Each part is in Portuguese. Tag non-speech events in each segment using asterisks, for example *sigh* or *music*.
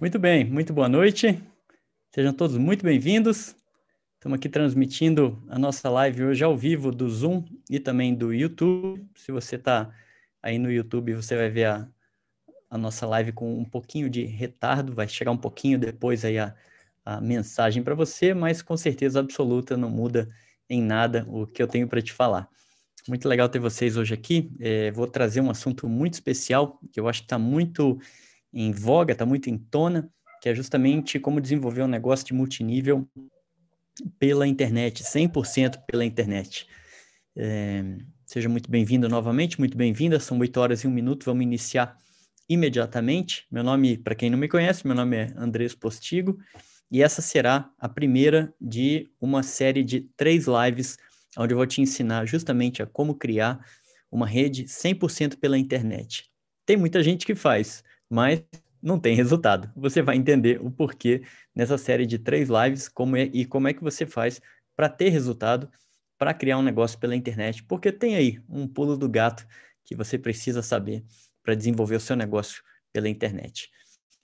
Muito bem, muito boa noite. Sejam todos muito bem-vindos. Estamos aqui transmitindo a nossa live hoje ao vivo do Zoom e também do YouTube. Se você está aí no YouTube, você vai ver a, a nossa live com um pouquinho de retardo, vai chegar um pouquinho depois aí a, a mensagem para você, mas com certeza absoluta não muda em nada o que eu tenho para te falar. Muito legal ter vocês hoje aqui. É, vou trazer um assunto muito especial, que eu acho que está muito em voga, está muito em tona, que é justamente como desenvolver um negócio de multinível pela internet, 100% pela internet. É, seja muito bem-vindo novamente, muito bem-vinda. São 8 horas e 1 minuto, vamos iniciar imediatamente. Meu nome, para quem não me conhece, meu nome é Andrés Postigo e essa será a primeira de uma série de três lives onde eu vou te ensinar justamente a como criar uma rede 100% pela internet. Tem muita gente que faz, mas não tem resultado. Você vai entender o porquê nessa série de três lives como é, e como é que você faz para ter resultado, para criar um negócio pela internet, porque tem aí um pulo do gato que você precisa saber para desenvolver o seu negócio pela internet.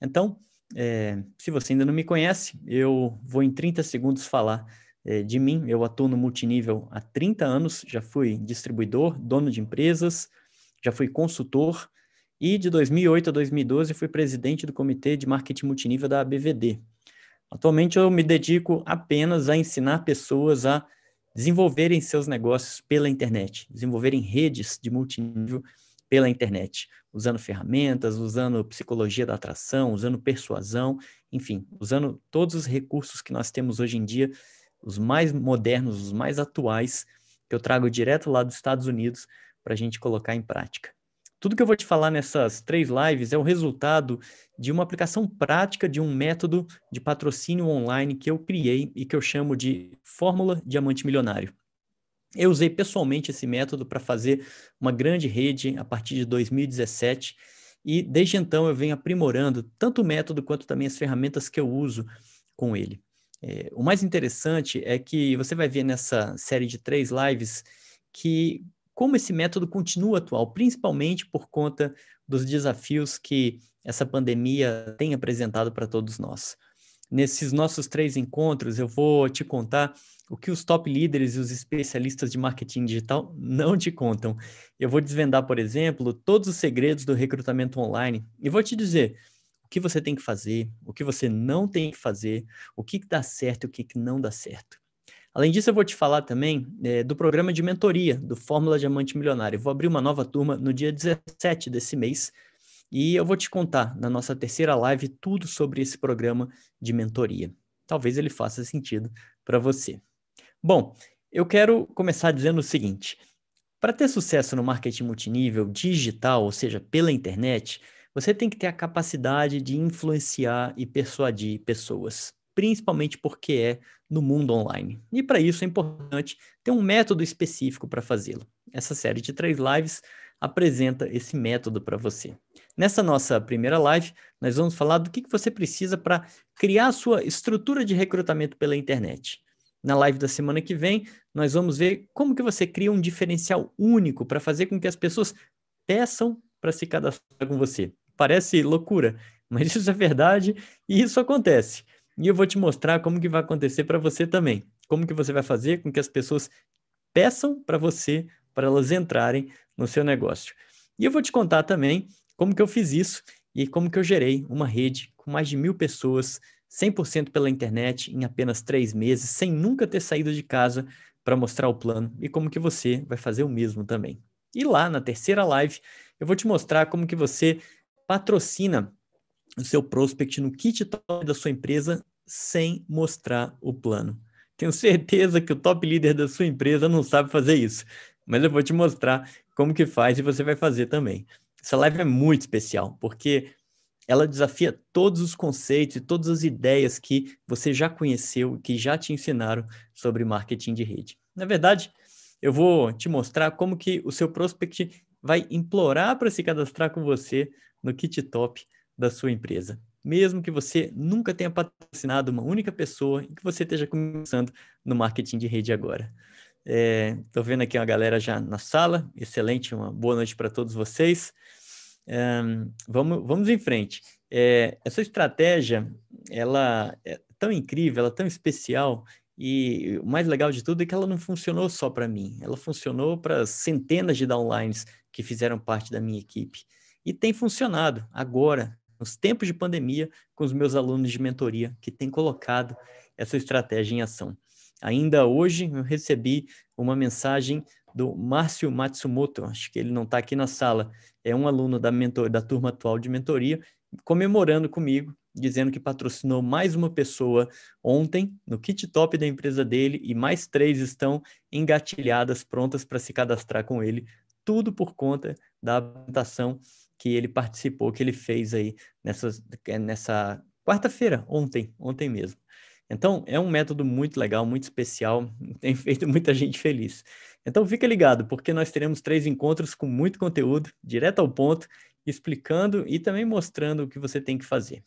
Então, é, se você ainda não me conhece, eu vou em 30 segundos falar é, de mim. Eu atuo no multinível há 30 anos, já fui distribuidor, dono de empresas, já fui consultor e de 2008 a 2012 fui presidente do comitê de marketing multinível da ABVD. Atualmente eu me dedico apenas a ensinar pessoas a desenvolverem seus negócios pela internet, desenvolverem redes de multinível pela internet, usando ferramentas, usando psicologia da atração, usando persuasão, enfim, usando todos os recursos que nós temos hoje em dia, os mais modernos, os mais atuais, que eu trago direto lá dos Estados Unidos para a gente colocar em prática. Tudo que eu vou te falar nessas três lives é o resultado de uma aplicação prática de um método de patrocínio online que eu criei e que eu chamo de Fórmula Diamante Milionário. Eu usei pessoalmente esse método para fazer uma grande rede a partir de 2017 e desde então eu venho aprimorando tanto o método quanto também as ferramentas que eu uso com ele. É, o mais interessante é que você vai ver nessa série de três lives que como esse método continua atual, principalmente por conta dos desafios que essa pandemia tem apresentado para todos nós. Nesses nossos três encontros, eu vou te contar o que os top líderes e os especialistas de marketing digital não te contam. Eu vou desvendar, por exemplo, todos os segredos do recrutamento online e vou te dizer o que você tem que fazer, o que você não tem que fazer, o que dá certo e o que não dá certo. Além disso, eu vou te falar também é, do programa de mentoria do Fórmula Diamante Milionário. Eu vou abrir uma nova turma no dia 17 desse mês e eu vou te contar na nossa terceira live tudo sobre esse programa de mentoria. Talvez ele faça sentido para você. Bom, eu quero começar dizendo o seguinte: para ter sucesso no marketing multinível digital, ou seja, pela internet, você tem que ter a capacidade de influenciar e persuadir pessoas, principalmente porque é no mundo online. E para isso é importante ter um método específico para fazê-lo. Essa série de três lives apresenta esse método para você. Nessa nossa primeira live, nós vamos falar do que, que você precisa para criar a sua estrutura de recrutamento pela internet. Na live da semana que vem, nós vamos ver como que você cria um diferencial único para fazer com que as pessoas peçam para se cadastrar com você. Parece loucura, mas *laughs* isso é verdade e isso acontece. E eu vou te mostrar como que vai acontecer para você também. Como que você vai fazer com que as pessoas peçam para você para elas entrarem no seu negócio. E eu vou te contar também como que eu fiz isso e como que eu gerei uma rede com mais de mil pessoas, 100% pela internet, em apenas três meses, sem nunca ter saído de casa para mostrar o plano e como que você vai fazer o mesmo também. E lá na terceira live, eu vou te mostrar como que você patrocina o seu prospect no kit top da sua empresa sem mostrar o plano. Tenho certeza que o top líder da sua empresa não sabe fazer isso mas eu vou te mostrar como que faz e você vai fazer também. Essa live é muito especial, porque ela desafia todos os conceitos e todas as ideias que você já conheceu, que já te ensinaram sobre marketing de rede. Na verdade, eu vou te mostrar como que o seu prospect vai implorar para se cadastrar com você no kit top da sua empresa. Mesmo que você nunca tenha patrocinado uma única pessoa e que você esteja começando no marketing de rede agora. Estou é, vendo aqui uma galera já na sala. Excelente, uma boa noite para todos vocês. É, vamos, vamos em frente. É, essa estratégia, ela é tão incrível, ela é tão especial, e o mais legal de tudo é que ela não funcionou só para mim, ela funcionou para centenas de downlines que fizeram parte da minha equipe. E tem funcionado agora, nos tempos de pandemia, com os meus alunos de mentoria, que têm colocado essa estratégia em ação. Ainda hoje eu recebi uma mensagem do Márcio Matsumoto, acho que ele não está aqui na sala, é um aluno da, mentor, da turma atual de mentoria, comemorando comigo dizendo que patrocinou mais uma pessoa ontem no kit top da empresa dele e mais três estão engatilhadas, prontas para se cadastrar com ele, tudo por conta da apresentação que ele participou, que ele fez aí nessa, nessa quarta-feira, ontem, ontem mesmo. Então, é um método muito legal, muito especial, *laughs* tem feito muita gente feliz. Então, fica ligado, porque nós teremos três encontros com muito conteúdo, direto ao ponto, explicando e também mostrando o que você tem que fazer.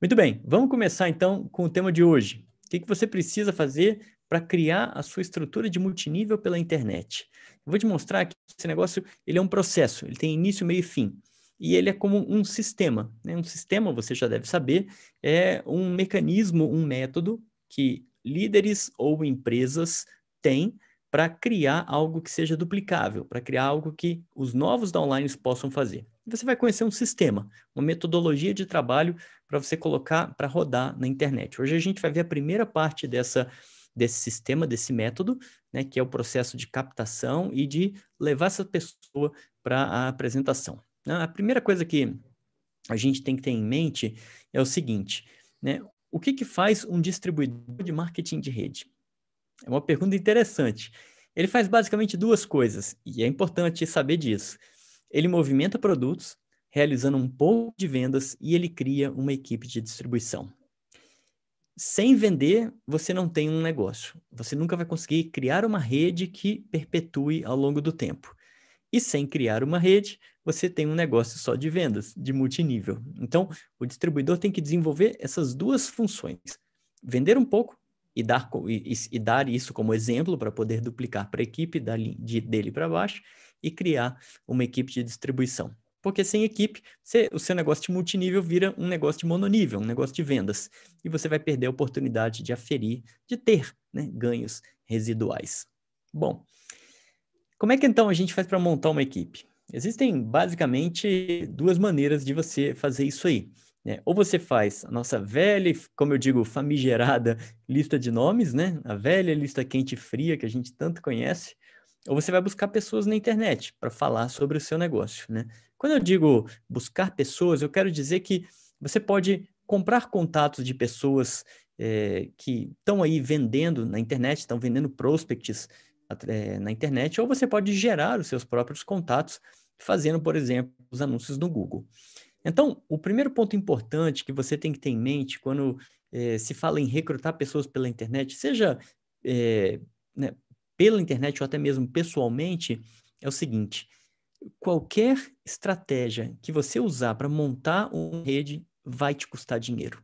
Muito bem, vamos começar então com o tema de hoje. O que, que você precisa fazer para criar a sua estrutura de multinível pela internet? Eu vou te mostrar que esse negócio ele é um processo, ele tem início, meio e fim. E ele é como um sistema. Né? Um sistema, você já deve saber, é um mecanismo, um método que líderes ou empresas têm para criar algo que seja duplicável, para criar algo que os novos downlines possam fazer. Você vai conhecer um sistema, uma metodologia de trabalho para você colocar para rodar na internet. Hoje a gente vai ver a primeira parte dessa, desse sistema, desse método, né, que é o processo de captação e de levar essa pessoa para a apresentação. A primeira coisa que a gente tem que ter em mente é o seguinte, né? O que, que faz um distribuidor de marketing de rede? É uma pergunta interessante. Ele faz basicamente duas coisas, e é importante saber disso. Ele movimenta produtos, realizando um pouco de vendas, e ele cria uma equipe de distribuição. Sem vender, você não tem um negócio. Você nunca vai conseguir criar uma rede que perpetue ao longo do tempo. E sem criar uma rede, você tem um negócio só de vendas, de multinível. Então, o distribuidor tem que desenvolver essas duas funções: vender um pouco e dar, e, e dar isso como exemplo para poder duplicar para a equipe de, dele para baixo e criar uma equipe de distribuição. Porque sem equipe, você, o seu negócio de multinível vira um negócio de mononível, um negócio de vendas. E você vai perder a oportunidade de aferir, de ter né, ganhos residuais. Bom, como é que então a gente faz para montar uma equipe? Existem basicamente duas maneiras de você fazer isso aí. Né? Ou você faz a nossa velha, como eu digo, famigerada lista de nomes, né? A velha lista quente e fria que a gente tanto conhece. Ou você vai buscar pessoas na internet para falar sobre o seu negócio, né? Quando eu digo buscar pessoas, eu quero dizer que você pode comprar contatos de pessoas é, que estão aí vendendo na internet, estão vendendo prospects é, na internet, ou você pode gerar os seus próprios contatos, fazendo, por exemplo, os anúncios no Google. Então, o primeiro ponto importante que você tem que ter em mente quando é, se fala em recrutar pessoas pela internet, seja né, pela internet ou até mesmo pessoalmente, é o seguinte: qualquer estratégia que você usar para montar uma rede vai te custar dinheiro.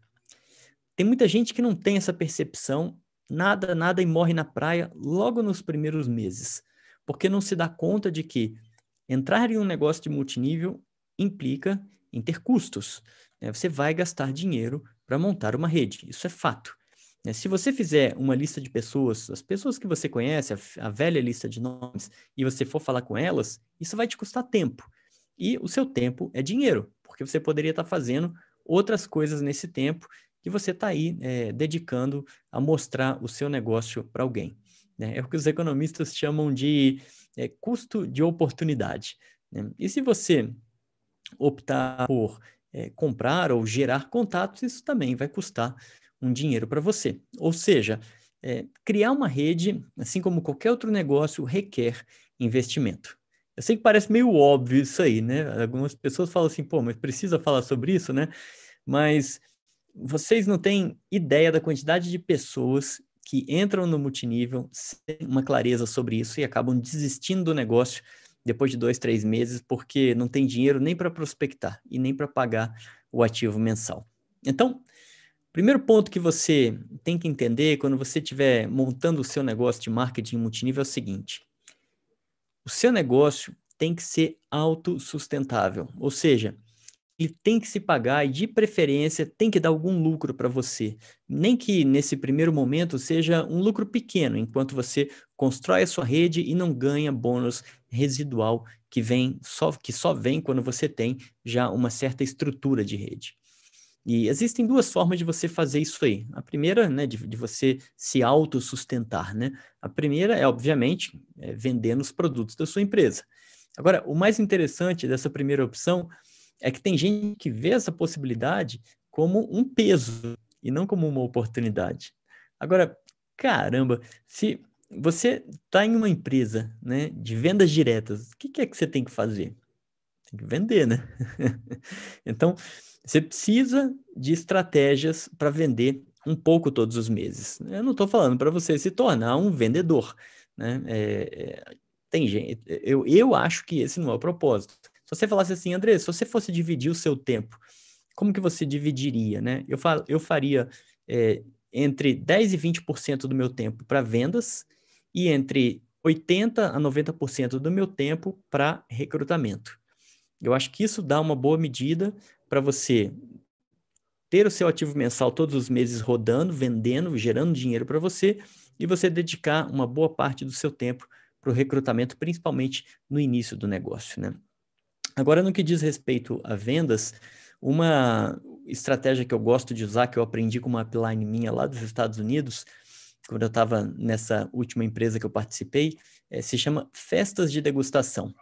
Tem muita gente que não tem essa percepção, nada, nada e morre na praia logo nos primeiros meses, porque não se dá conta de que entrar em um negócio de multinível implica em ter custos. Né? Você vai gastar dinheiro para montar uma rede, isso é fato. Né? Se você fizer uma lista de pessoas, as pessoas que você conhece, a, a velha lista de nomes, e você for falar com elas, isso vai te custar tempo. E o seu tempo é dinheiro, porque você poderia estar tá fazendo outras coisas nesse tempo que você está aí é, dedicando a mostrar o seu negócio para alguém. Né? É o que os economistas chamam de é, custo de oportunidade. Né? E se você optar por é, comprar ou gerar contatos, isso também vai custar um dinheiro para você. Ou seja, é, criar uma rede, assim como qualquer outro negócio, requer investimento. Eu sei que parece meio óbvio isso aí, né? Algumas pessoas falam assim, pô, mas precisa falar sobre isso, né? Mas vocês não têm ideia da quantidade de pessoas que entram no multinível sem uma clareza sobre isso e acabam desistindo do negócio depois de dois, três meses, porque não tem dinheiro nem para prospectar e nem para pagar o ativo mensal. Então, primeiro ponto que você tem que entender quando você estiver montando o seu negócio de marketing multinível é o seguinte: o seu negócio tem que ser autossustentável, ou seja, ele tem que se pagar e, de preferência, tem que dar algum lucro para você. Nem que nesse primeiro momento seja um lucro pequeno, enquanto você constrói a sua rede e não ganha bônus residual que vem só que só vem quando você tem já uma certa estrutura de rede. E existem duas formas de você fazer isso aí. A primeira, né, de, de você se autossustentar, né? A primeira é, obviamente, é, vendendo os produtos da sua empresa. Agora, o mais interessante dessa primeira opção é que tem gente que vê essa possibilidade como um peso e não como uma oportunidade. Agora, caramba, se você está em uma empresa né, de vendas diretas, o que, que é que você tem que fazer? Tem que vender, né? *laughs* então, você precisa de estratégias para vender um pouco todos os meses. Eu não estou falando para você se tornar um vendedor. Né? É, é, tem gente, eu, eu acho que esse não é o propósito. Se você falasse assim, André, se você fosse dividir o seu tempo, como que você dividiria, né? Eu, fa eu faria é, entre 10 e 20% do meu tempo para vendas e entre 80 a 90% do meu tempo para recrutamento. Eu acho que isso dá uma boa medida para você ter o seu ativo mensal todos os meses rodando, vendendo, gerando dinheiro para você e você dedicar uma boa parte do seu tempo para o recrutamento, principalmente no início do negócio, né? Agora, no que diz respeito a vendas, uma estratégia que eu gosto de usar, que eu aprendi com uma upline minha lá dos Estados Unidos, quando eu estava nessa última empresa que eu participei, é, se chama festas de degustação.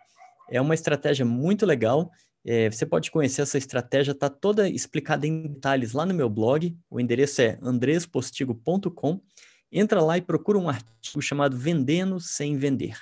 É uma estratégia muito legal. É, você pode conhecer essa estratégia, está toda explicada em detalhes lá no meu blog. O endereço é andrespostigo.com. Entra lá e procura um artigo chamado Vendendo Sem Vender.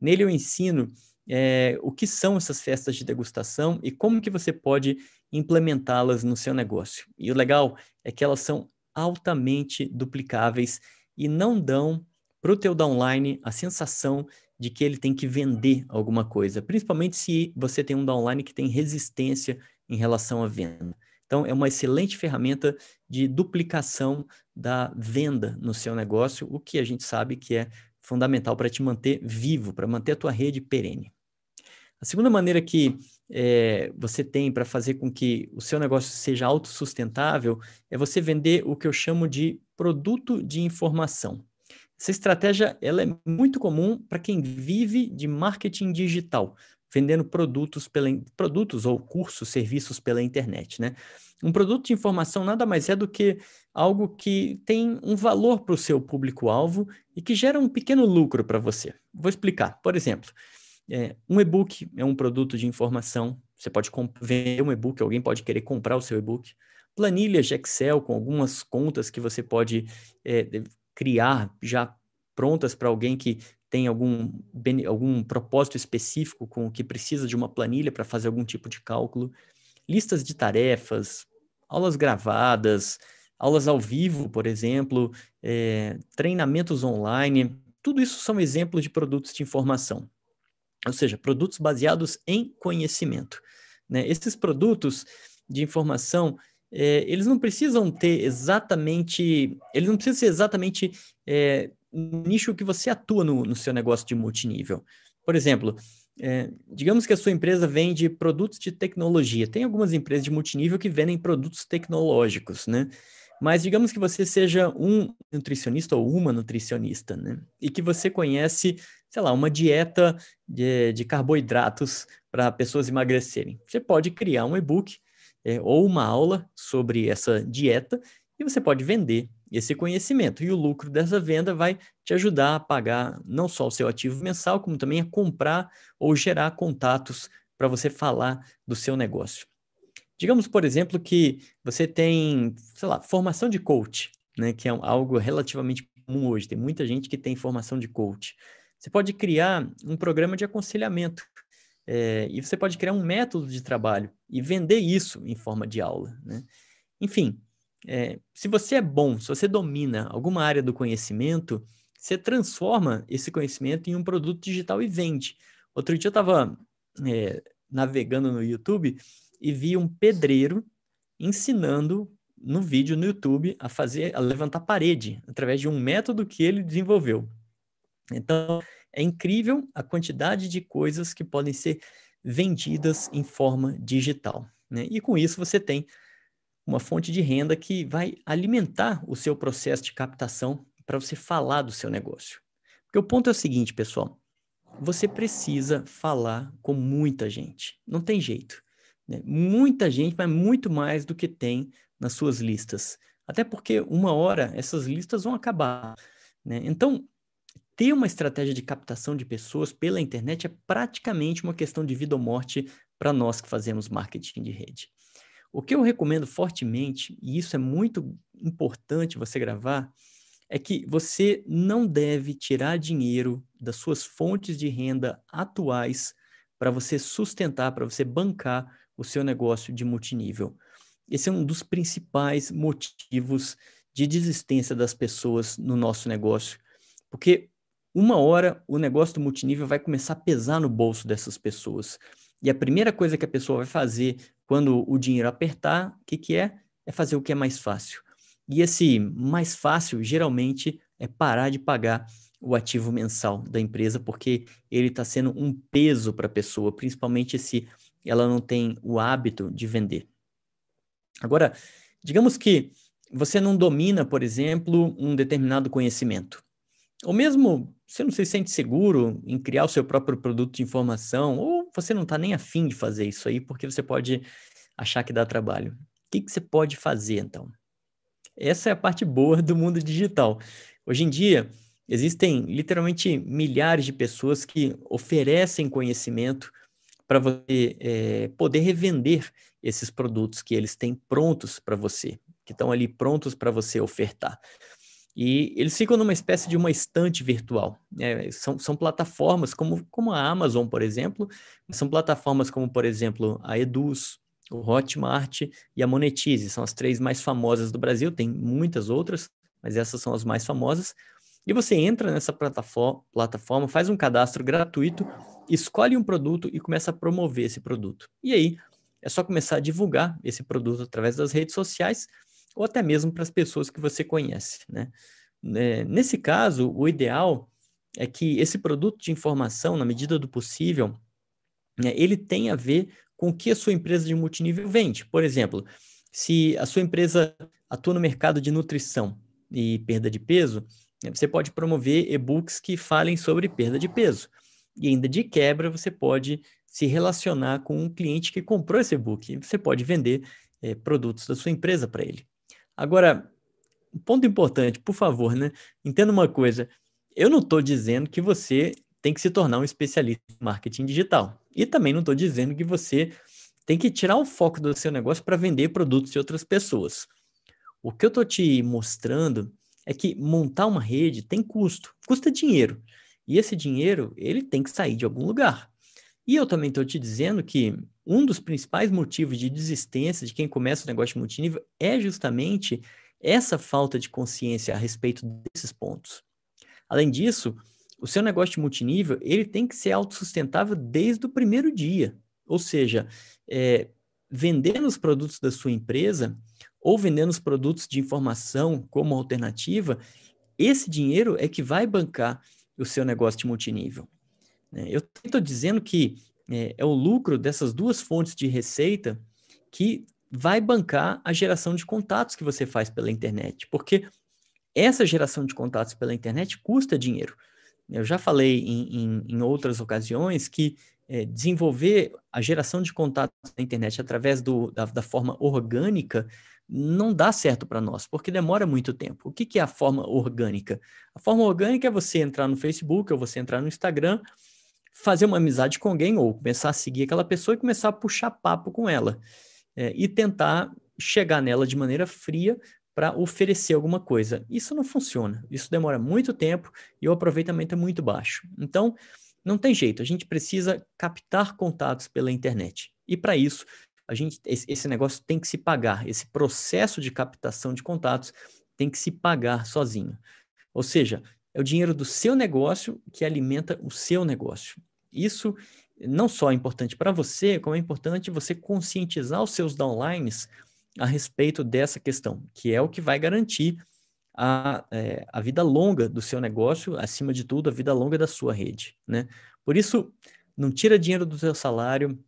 Nele eu ensino é, o que são essas festas de degustação e como que você pode implementá-las no seu negócio. E o legal é que elas são altamente duplicáveis e não dão para o teu downline a sensação de que ele tem que vender alguma coisa, principalmente se você tem um downline que tem resistência em relação à venda. Então, é uma excelente ferramenta de duplicação da venda no seu negócio, o que a gente sabe que é fundamental para te manter vivo, para manter a tua rede perene. A segunda maneira que é, você tem para fazer com que o seu negócio seja autossustentável é você vender o que eu chamo de produto de informação. Essa estratégia ela é muito comum para quem vive de marketing digital, vendendo produtos, pela, produtos ou cursos, serviços pela internet. Né? Um produto de informação nada mais é do que algo que tem um valor para o seu público-alvo e que gera um pequeno lucro para você. Vou explicar. Por exemplo, é, um e-book é um produto de informação. Você pode vender um e-book, alguém pode querer comprar o seu e-book. Planilhas de Excel com algumas contas que você pode é, criar já prontas para alguém que tem algum, algum propósito específico com o que precisa de uma planilha para fazer algum tipo de cálculo. Listas de tarefas, aulas gravadas, aulas ao vivo, por exemplo, é, treinamentos online. Tudo isso são exemplos de produtos de informação ou seja, produtos baseados em conhecimento. Né? Esses produtos de informação, é, eles não precisam ter exatamente, eles não precisam ser exatamente é, nicho que você atua no, no, seu negócio de multinível. Por exemplo, é, digamos que a sua empresa vende produtos de tecnologia. Tem algumas empresas de multinível que vendem produtos tecnológicos, né? Mas digamos que você seja um nutricionista ou uma nutricionista, né? E que você conhece, sei lá, uma dieta de, de carboidratos para pessoas emagrecerem. Você pode criar um e-book é, ou uma aula sobre essa dieta e você pode vender esse conhecimento. E o lucro dessa venda vai te ajudar a pagar não só o seu ativo mensal, como também a comprar ou gerar contatos para você falar do seu negócio. Digamos, por exemplo, que você tem, sei lá, formação de coach, né, que é algo relativamente comum hoje. Tem muita gente que tem formação de coach. Você pode criar um programa de aconselhamento é, e você pode criar um método de trabalho e vender isso em forma de aula. Né? Enfim, é, se você é bom, se você domina alguma área do conhecimento, você transforma esse conhecimento em um produto digital e vende. Outro dia eu estava é, navegando no YouTube e vi um pedreiro ensinando no vídeo no YouTube a fazer, a levantar parede através de um método que ele desenvolveu. Então, é incrível a quantidade de coisas que podem ser vendidas em forma digital. Né? E com isso você tem uma fonte de renda que vai alimentar o seu processo de captação para você falar do seu negócio. Porque o ponto é o seguinte, pessoal: você precisa falar com muita gente. Não tem jeito. Né? Muita gente, mas muito mais do que tem nas suas listas. Até porque uma hora essas listas vão acabar. Né? Então, ter uma estratégia de captação de pessoas pela internet é praticamente uma questão de vida ou morte para nós que fazemos marketing de rede. O que eu recomendo fortemente, e isso é muito importante você gravar, é que você não deve tirar dinheiro das suas fontes de renda atuais para você sustentar, para você bancar o seu negócio de multinível. Esse é um dos principais motivos de desistência das pessoas no nosso negócio, porque uma hora o negócio do multinível vai começar a pesar no bolso dessas pessoas. E a primeira coisa que a pessoa vai fazer quando o dinheiro apertar, o que, que é? É fazer o que é mais fácil. E esse mais fácil, geralmente, é parar de pagar o ativo mensal da empresa, porque ele está sendo um peso para a pessoa, principalmente se ela não tem o hábito de vender. Agora, digamos que você não domina, por exemplo, um determinado conhecimento. Ou mesmo você não se sente seguro em criar o seu próprio produto de informação, ou você não está nem afim de fazer isso aí, porque você pode achar que dá trabalho. O que, que você pode fazer, então? Essa é a parte boa do mundo digital. Hoje em dia, existem literalmente milhares de pessoas que oferecem conhecimento para você é, poder revender esses produtos que eles têm prontos para você, que estão ali prontos para você ofertar. E eles ficam numa espécie de uma estante virtual. É, são, são plataformas como, como a Amazon, por exemplo, são plataformas como, por exemplo, a Eduz, o Hotmart e a Monetize. São as três mais famosas do Brasil, tem muitas outras, mas essas são as mais famosas. E você entra nessa plataforma, faz um cadastro gratuito, escolhe um produto e começa a promover esse produto. E aí é só começar a divulgar esse produto através das redes sociais ou até mesmo para as pessoas que você conhece. Né? É, nesse caso, o ideal é que esse produto de informação, na medida do possível, né, ele tenha a ver com o que a sua empresa de multinível vende. Por exemplo, se a sua empresa atua no mercado de nutrição e perda de peso, né, você pode promover e-books que falem sobre perda de peso. E ainda de quebra, você pode se relacionar com um cliente que comprou esse e-book. Você pode vender é, produtos da sua empresa para ele. Agora, um ponto importante, por favor, né? Entenda uma coisa. Eu não estou dizendo que você tem que se tornar um especialista em marketing digital. E também não estou dizendo que você tem que tirar o foco do seu negócio para vender produtos de outras pessoas. O que eu estou te mostrando é que montar uma rede tem custo, custa dinheiro. E esse dinheiro, ele tem que sair de algum lugar. E eu também estou te dizendo que um dos principais motivos de desistência de quem começa o negócio multinível é justamente essa falta de consciência a respeito desses pontos. Além disso, o seu negócio multinível ele tem que ser autossustentável desde o primeiro dia. Ou seja, é, vendendo os produtos da sua empresa ou vendendo os produtos de informação como alternativa, esse dinheiro é que vai bancar o seu negócio de multinível. É, eu estou dizendo que é, é o lucro dessas duas fontes de receita que vai bancar a geração de contatos que você faz pela internet, porque essa geração de contatos pela internet custa dinheiro. Eu já falei em, em, em outras ocasiões que é, desenvolver a geração de contatos na internet através do, da, da forma orgânica não dá certo para nós, porque demora muito tempo. O que, que é a forma orgânica? A forma orgânica é você entrar no Facebook ou você entrar no Instagram, fazer uma amizade com alguém ou começar a seguir aquela pessoa e começar a puxar papo com ela é, e tentar chegar nela de maneira fria para oferecer alguma coisa. Isso não funciona. Isso demora muito tempo e o aproveitamento é muito baixo. Então, não tem jeito. A gente precisa captar contatos pela internet. E para isso, a gente esse negócio tem que se pagar. Esse processo de captação de contatos tem que se pagar sozinho. Ou seja, é o dinheiro do seu negócio que alimenta o seu negócio. Isso não só é importante para você, como é importante você conscientizar os seus downlines a respeito dessa questão, que é o que vai garantir a, é, a vida longa do seu negócio, acima de tudo, a vida longa da sua rede, né? Por isso, não tira dinheiro do seu salário,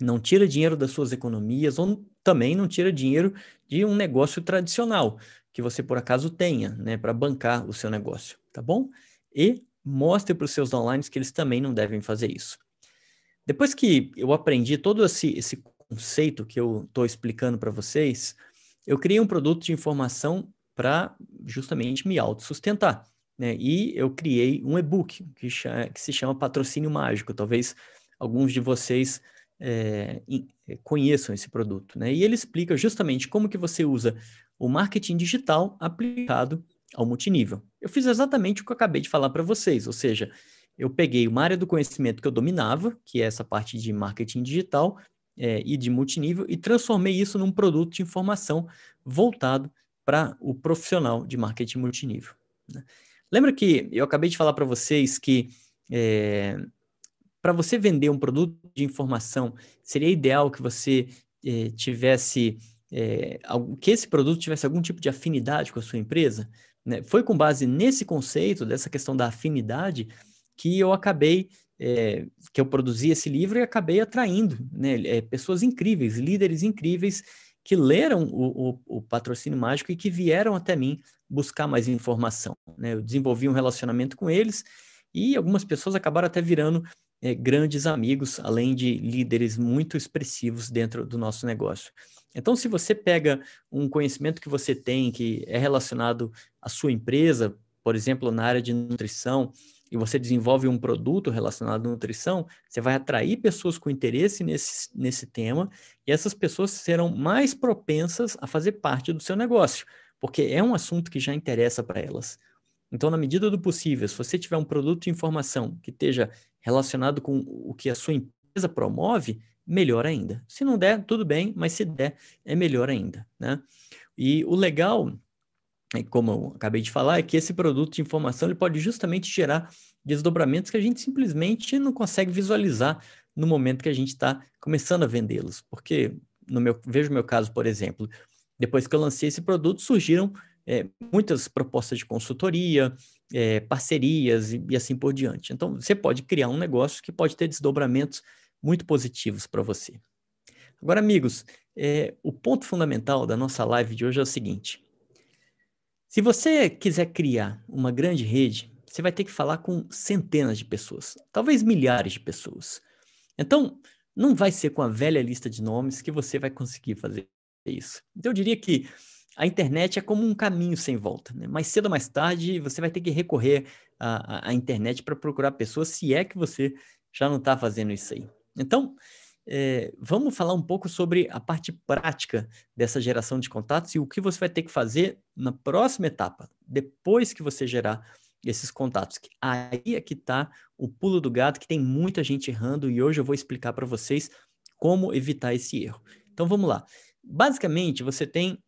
não tira dinheiro das suas economias ou também não tira dinheiro de um negócio tradicional que você por acaso tenha, né, para bancar o seu negócio, tá bom? E mostre para os seus online que eles também não devem fazer isso. Depois que eu aprendi todo esse, esse conceito que eu estou explicando para vocês, eu criei um produto de informação para justamente me autossustentar. Né? E eu criei um e-book que, que, se chama Patrocínio Mágico. Talvez alguns de vocês é, conheçam esse produto. Né? E ele explica justamente como que você usa o marketing digital aplicado ao multinível. Eu fiz exatamente o que eu acabei de falar para vocês, ou seja, eu peguei uma área do conhecimento que eu dominava, que é essa parte de marketing digital é, e de multinível, e transformei isso num produto de informação voltado para o profissional de marketing multinível. Né? Lembra que eu acabei de falar para vocês que é, para você vender um produto de informação, seria ideal que você é, tivesse é, que esse produto tivesse algum tipo de afinidade com a sua empresa. Né? Foi com base nesse conceito, dessa questão da afinidade, que eu acabei, é, que eu produzi esse livro e acabei atraindo né, é, pessoas incríveis, líderes incríveis que leram o, o, o, patrocínio mágico e que vieram até mim buscar mais informação. Né? Eu desenvolvi um relacionamento com eles e algumas pessoas acabaram até virando é, grandes amigos, além de líderes muito expressivos dentro do nosso negócio. Então, se você pega um conhecimento que você tem que é relacionado à sua empresa, por exemplo, na área de nutrição, e você desenvolve um produto relacionado à nutrição, você vai atrair pessoas com interesse nesse, nesse tema e essas pessoas serão mais propensas a fazer parte do seu negócio, porque é um assunto que já interessa para elas. Então, na medida do possível, se você tiver um produto de informação que esteja relacionado com o que a sua empresa promove, melhor ainda. Se não der, tudo bem, mas se der, é melhor ainda, né? E o legal, é, como eu acabei de falar, é que esse produto de informação ele pode justamente gerar desdobramentos que a gente simplesmente não consegue visualizar no momento que a gente está começando a vendê-los. Porque, no meu, vejo o meu caso, por exemplo, depois que eu lancei esse produto, surgiram é, muitas propostas de consultoria, é, parcerias e, e, assim por diante. Então, você pode criar um negócio que pode ter desdobramentos muito positivos para você. Agora, amigos, é, o ponto fundamental da nossa live de hoje é o seguinte: se você quiser criar uma grande rede, você vai ter que falar com centenas de pessoas, talvez milhares de pessoas. Então, não vai ser com a velha lista de nomes que você vai conseguir fazer isso. Então, eu diria que a internet é como um caminho sem volta. Né? Mais cedo ou mais tarde, você vai ter que recorrer à, à internet para procurar pessoas, se é que você já não está fazendo isso aí. Então, é, vamos falar um pouco sobre a parte prática dessa geração de contatos e o que você vai ter que fazer na próxima etapa, depois que você gerar esses contatos. Aí é que está o pulo do gato, que tem muita gente errando, e hoje eu vou explicar para vocês como evitar esse erro. Então vamos lá. Basicamente, você tem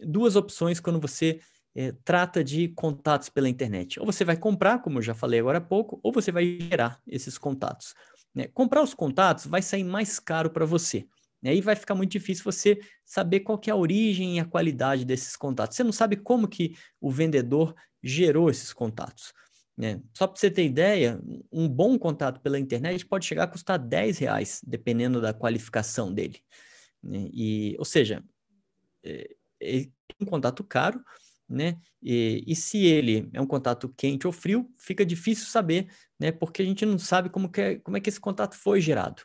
duas opções quando você é, trata de contatos pela internet. Ou você vai comprar, como eu já falei agora há pouco, ou você vai gerar esses contatos. Né? Comprar os contatos vai sair mais caro para você. Né? Aí vai ficar muito difícil você saber qual é a origem e a qualidade desses contatos. Você não sabe como que o vendedor gerou esses contatos. Né? Só para você ter ideia, um bom contato pela internet pode chegar a custar 10 reais, dependendo da qualificação dele. Né? E, ou seja, é, é um contato caro, né? E, e, se ele é um contato quente ou frio, fica difícil saber, né? Porque a gente não sabe como, que é, como é que esse contato foi gerado.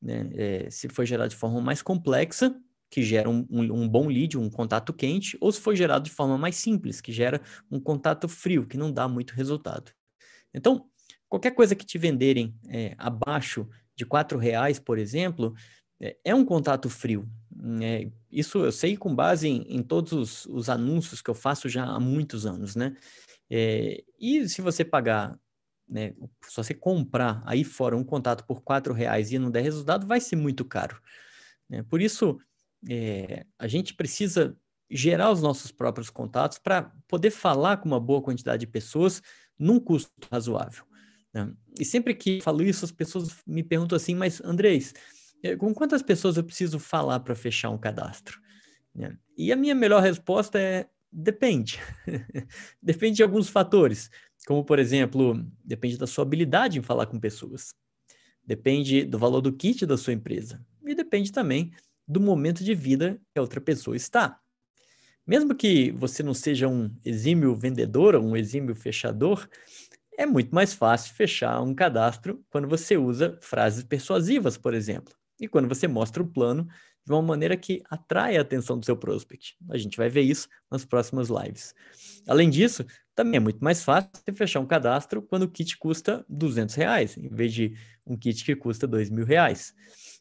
Né? É, se foi gerado de forma mais complexa, que gera um, um, um, bom lead, um contato quente, ou se foi gerado de forma mais simples, que gera um contato frio, que não dá muito resultado. Então, qualquer coisa que te venderem é, abaixo de quatro reais, por exemplo, é, é um contato frio. É, isso eu sei com base em, em todos os, os, anúncios que eu faço já há muitos anos, né? É, e se você pagar, né, se você comprar aí fora um contato por quatro reais e não der resultado, vai ser muito caro. Né? Por isso, é, a gente precisa gerar os nossos próprios contatos para poder falar com uma boa quantidade de pessoas num custo razoável. Né? E sempre que falo isso, as pessoas me perguntam assim, mas Andrés, com quantas pessoas eu preciso falar para fechar um cadastro? Né? E a minha melhor resposta é depende. *laughs* depende de alguns fatores, como por exemplo, depende da sua habilidade em falar com pessoas. Depende do valor do kit da sua empresa. e depende também do momento de vida que a outra pessoa está. Mesmo que você não seja um exímio vendedor ou um exímio fechador, é muito mais fácil fechar um cadastro quando você usa frases persuasivas, por exemplo, e quando você mostra o plano de uma maneira que atrai a atenção do seu prospect. A gente vai ver isso nas próximas lives. Além disso, também é muito mais fácil você fechar um cadastro quando o kit custa 200 reais, em vez de um kit que custa 2 mil reais.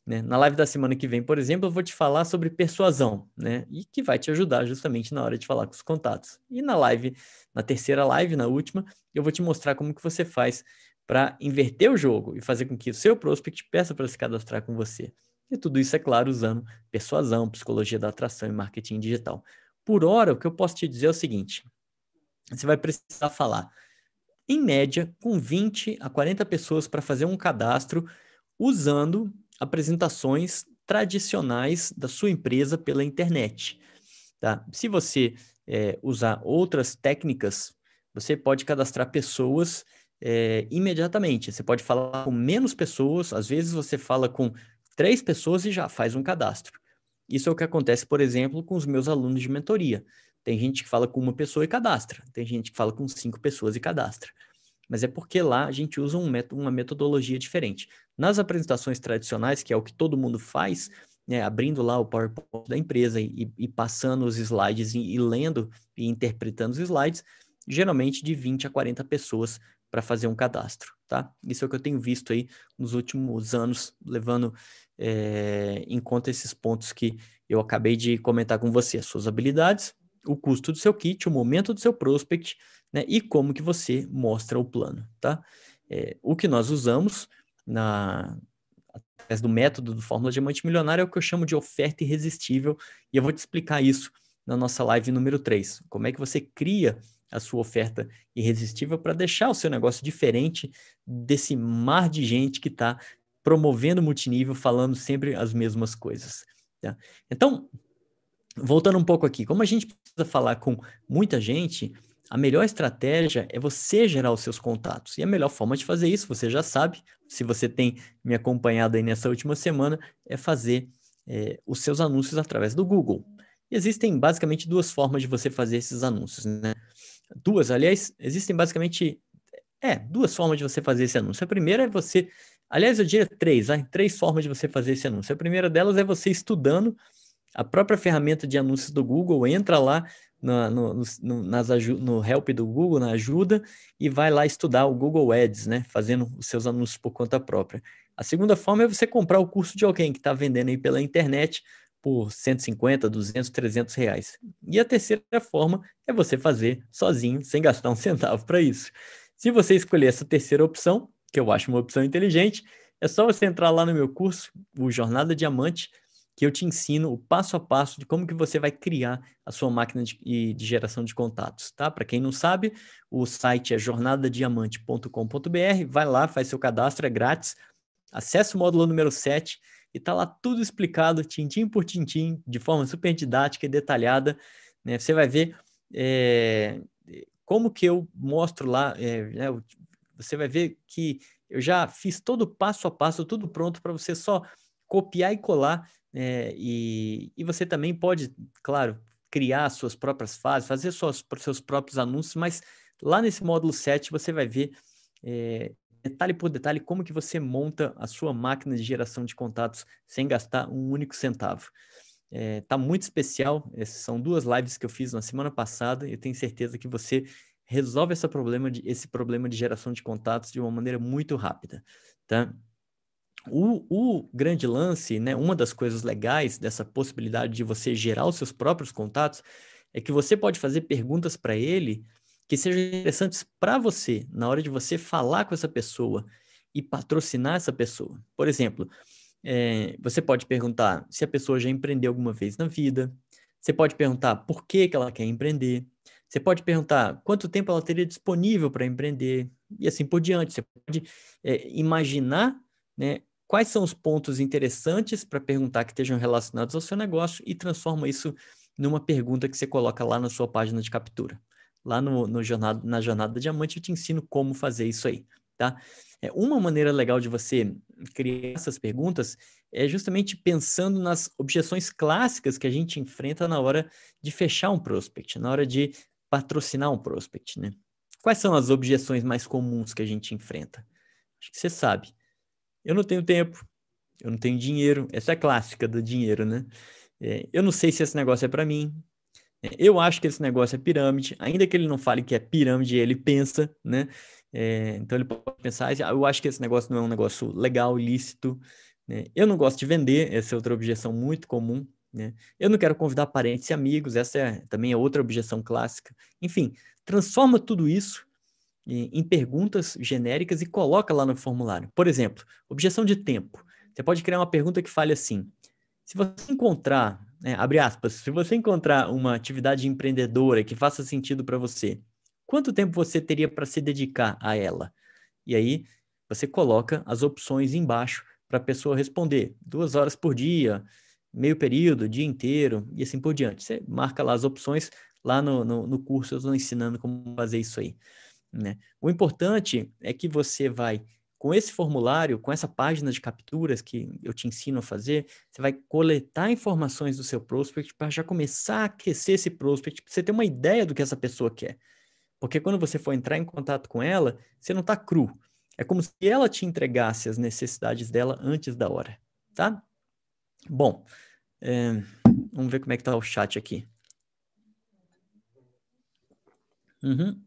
Né? Na live da semana que vem, por exemplo, eu vou te falar sobre persuasão, né? E que vai te ajudar justamente na hora de falar com os contatos. E na live, na terceira live, na última, eu vou te mostrar como que você faz para inverter o jogo e fazer com que o seu prospect peça para se cadastrar com você. E tudo isso, é claro, usando persuasão, psicologia da atração e marketing digital. Por hora, o que eu posso te dizer é o seguinte: você vai precisar falar, em média, com 20 a 40 pessoas para fazer um cadastro usando apresentações tradicionais da sua empresa pela internet. Tá? Se você é, usar outras técnicas, você pode cadastrar pessoas é, imediatamente. Você pode falar com menos pessoas, às vezes você fala com três pessoas e já faz um cadastro. Isso é o que acontece, por exemplo, com os meus alunos de mentoria. Tem gente que fala com uma pessoa e cadastra, tem gente que fala com cinco pessoas e cadastra. Mas é porque lá a gente usa um uma metodologia diferente. Nas apresentações tradicionais, que é o que todo mundo faz, né, abrindo lá o PowerPoint da empresa e, e passando os slides e, e, lendo e interpretando os slides, geralmente de 20 a 40 pessoas para fazer um cadastro, tá? Isso é o que eu tenho visto aí nos últimos anos, levando é, em conta esses pontos que eu acabei de comentar com você, as suas habilidades, o custo do seu kit, o momento do seu prospect, né, e como que você mostra o plano, tá? É, o que nós usamos na através do método do Fórmula Diamante Milionário é o que eu chamo de oferta irresistível, e eu vou te explicar isso na nossa live número 3. Como é que você cria a sua oferta irresistível para deixar o seu negócio diferente desse mar de gente que está promovendo multinível, falando sempre as mesmas coisas. Tá? Então, voltando um pouco aqui, como a gente precisa falar com muita gente, a melhor estratégia é você gerar os seus contatos. E a melhor forma de fazer isso, você já sabe, se você tem me acompanhado aí nessa última semana, é fazer é, os seus anúncios através do Google. E existem basicamente duas formas de você fazer esses anúncios, né? Duas, aliás, existem basicamente é, duas formas de você fazer esse anúncio. A primeira é você, aliás, eu diria três, três formas de você fazer esse anúncio. A primeira delas é você estudando a própria ferramenta de anúncios do Google, entra lá no, no, no, nas, no help do Google, na ajuda, e vai lá estudar o Google Ads, né? Fazendo os seus anúncios por conta própria. A segunda forma é você comprar o curso de alguém que está vendendo aí pela internet por 150, 200, 300 reais. E a terceira forma é você fazer sozinho, sem gastar um *laughs* centavo para isso. Se você escolher essa terceira opção, que eu acho uma opção inteligente, é só você entrar lá no meu curso, o Jornada Diamante, que eu te ensino o passo a passo de como que você vai criar a sua máquina de, de geração de contatos, tá? Para quem não sabe, o site é jornadadiamante.com.br, vai lá, faz seu cadastro, é grátis, acesse o módulo número 7 e tá lá tudo explicado, tintim por tintim, de forma super didática e detalhada. Né? Você vai ver é, como que eu mostro lá, é, né? você vai ver que eu já fiz todo passo a passo, tudo pronto para você só copiar e colar. É, e, e você também pode, claro, criar suas próprias fases, fazer suas, seus próprios anúncios, mas lá nesse módulo 7 você vai ver é, detalhe por detalhe, como que você monta a sua máquina de geração de contatos sem gastar um único centavo. É, tá muito especial. Essas são duas lives que eu fiz na semana passada e eu tenho certeza que você resolve esse problema de, esse problema de geração de contatos de uma maneira muito rápida, tá? O, o, grande lance, né, uma das coisas legais dessa possibilidade de você gerar os seus próprios contatos é que você pode fazer perguntas para ele que sejam interessantes para você na hora de você falar com essa pessoa e patrocinar essa pessoa. Por exemplo, é, você pode perguntar se a pessoa já empreendeu alguma vez na vida. Você pode perguntar por que, que ela quer empreender. Você pode perguntar quanto tempo ela teria disponível para empreender e assim por diante. Você pode é, imaginar né, quais são os pontos interessantes para perguntar que estejam relacionados ao seu negócio e transforma isso numa pergunta que você coloca lá na sua página de captura lá no, no jornada, na Jornada Diamante eu te ensino como fazer isso aí, tá? É, uma maneira legal de você criar essas perguntas é justamente pensando nas objeções clássicas que a gente enfrenta na hora de fechar um prospect, na hora de patrocinar um prospect, né? Quais são as objeções mais comuns que a gente enfrenta? Acho que você sabe. Eu não tenho tempo, eu não tenho dinheiro. Essa é a clássica do dinheiro, né? É, eu não sei se esse negócio é para mim. Eu acho que esse negócio é pirâmide, ainda que ele não fale que é pirâmide, ele pensa, né? É, então ele pode pensar, ah, eu acho que esse negócio não é um negócio legal, ilícito. Né? Eu não gosto de vender, essa é outra objeção muito comum. Né? Eu não quero convidar parentes e amigos, essa é também é outra objeção clássica. Enfim, transforma tudo isso em, em perguntas genéricas e coloca lá no formulário. Por exemplo, objeção de tempo. Você pode criar uma pergunta que fale assim: se você encontrar, né, abre aspas, se você encontrar uma atividade empreendedora que faça sentido para você, quanto tempo você teria para se dedicar a ela? E aí você coloca as opções embaixo para a pessoa responder. Duas horas por dia, meio período, dia inteiro e assim por diante. Você marca lá as opções, lá no, no, no curso eu estou ensinando como fazer isso aí. Né? O importante é que você vai com esse formulário, com essa página de capturas que eu te ensino a fazer, você vai coletar informações do seu prospect para já começar a aquecer esse prospect, para você ter uma ideia do que essa pessoa quer. Porque quando você for entrar em contato com ela, você não está cru. É como se ela te entregasse as necessidades dela antes da hora, tá? Bom, é, vamos ver como é que está o chat aqui. Uhum.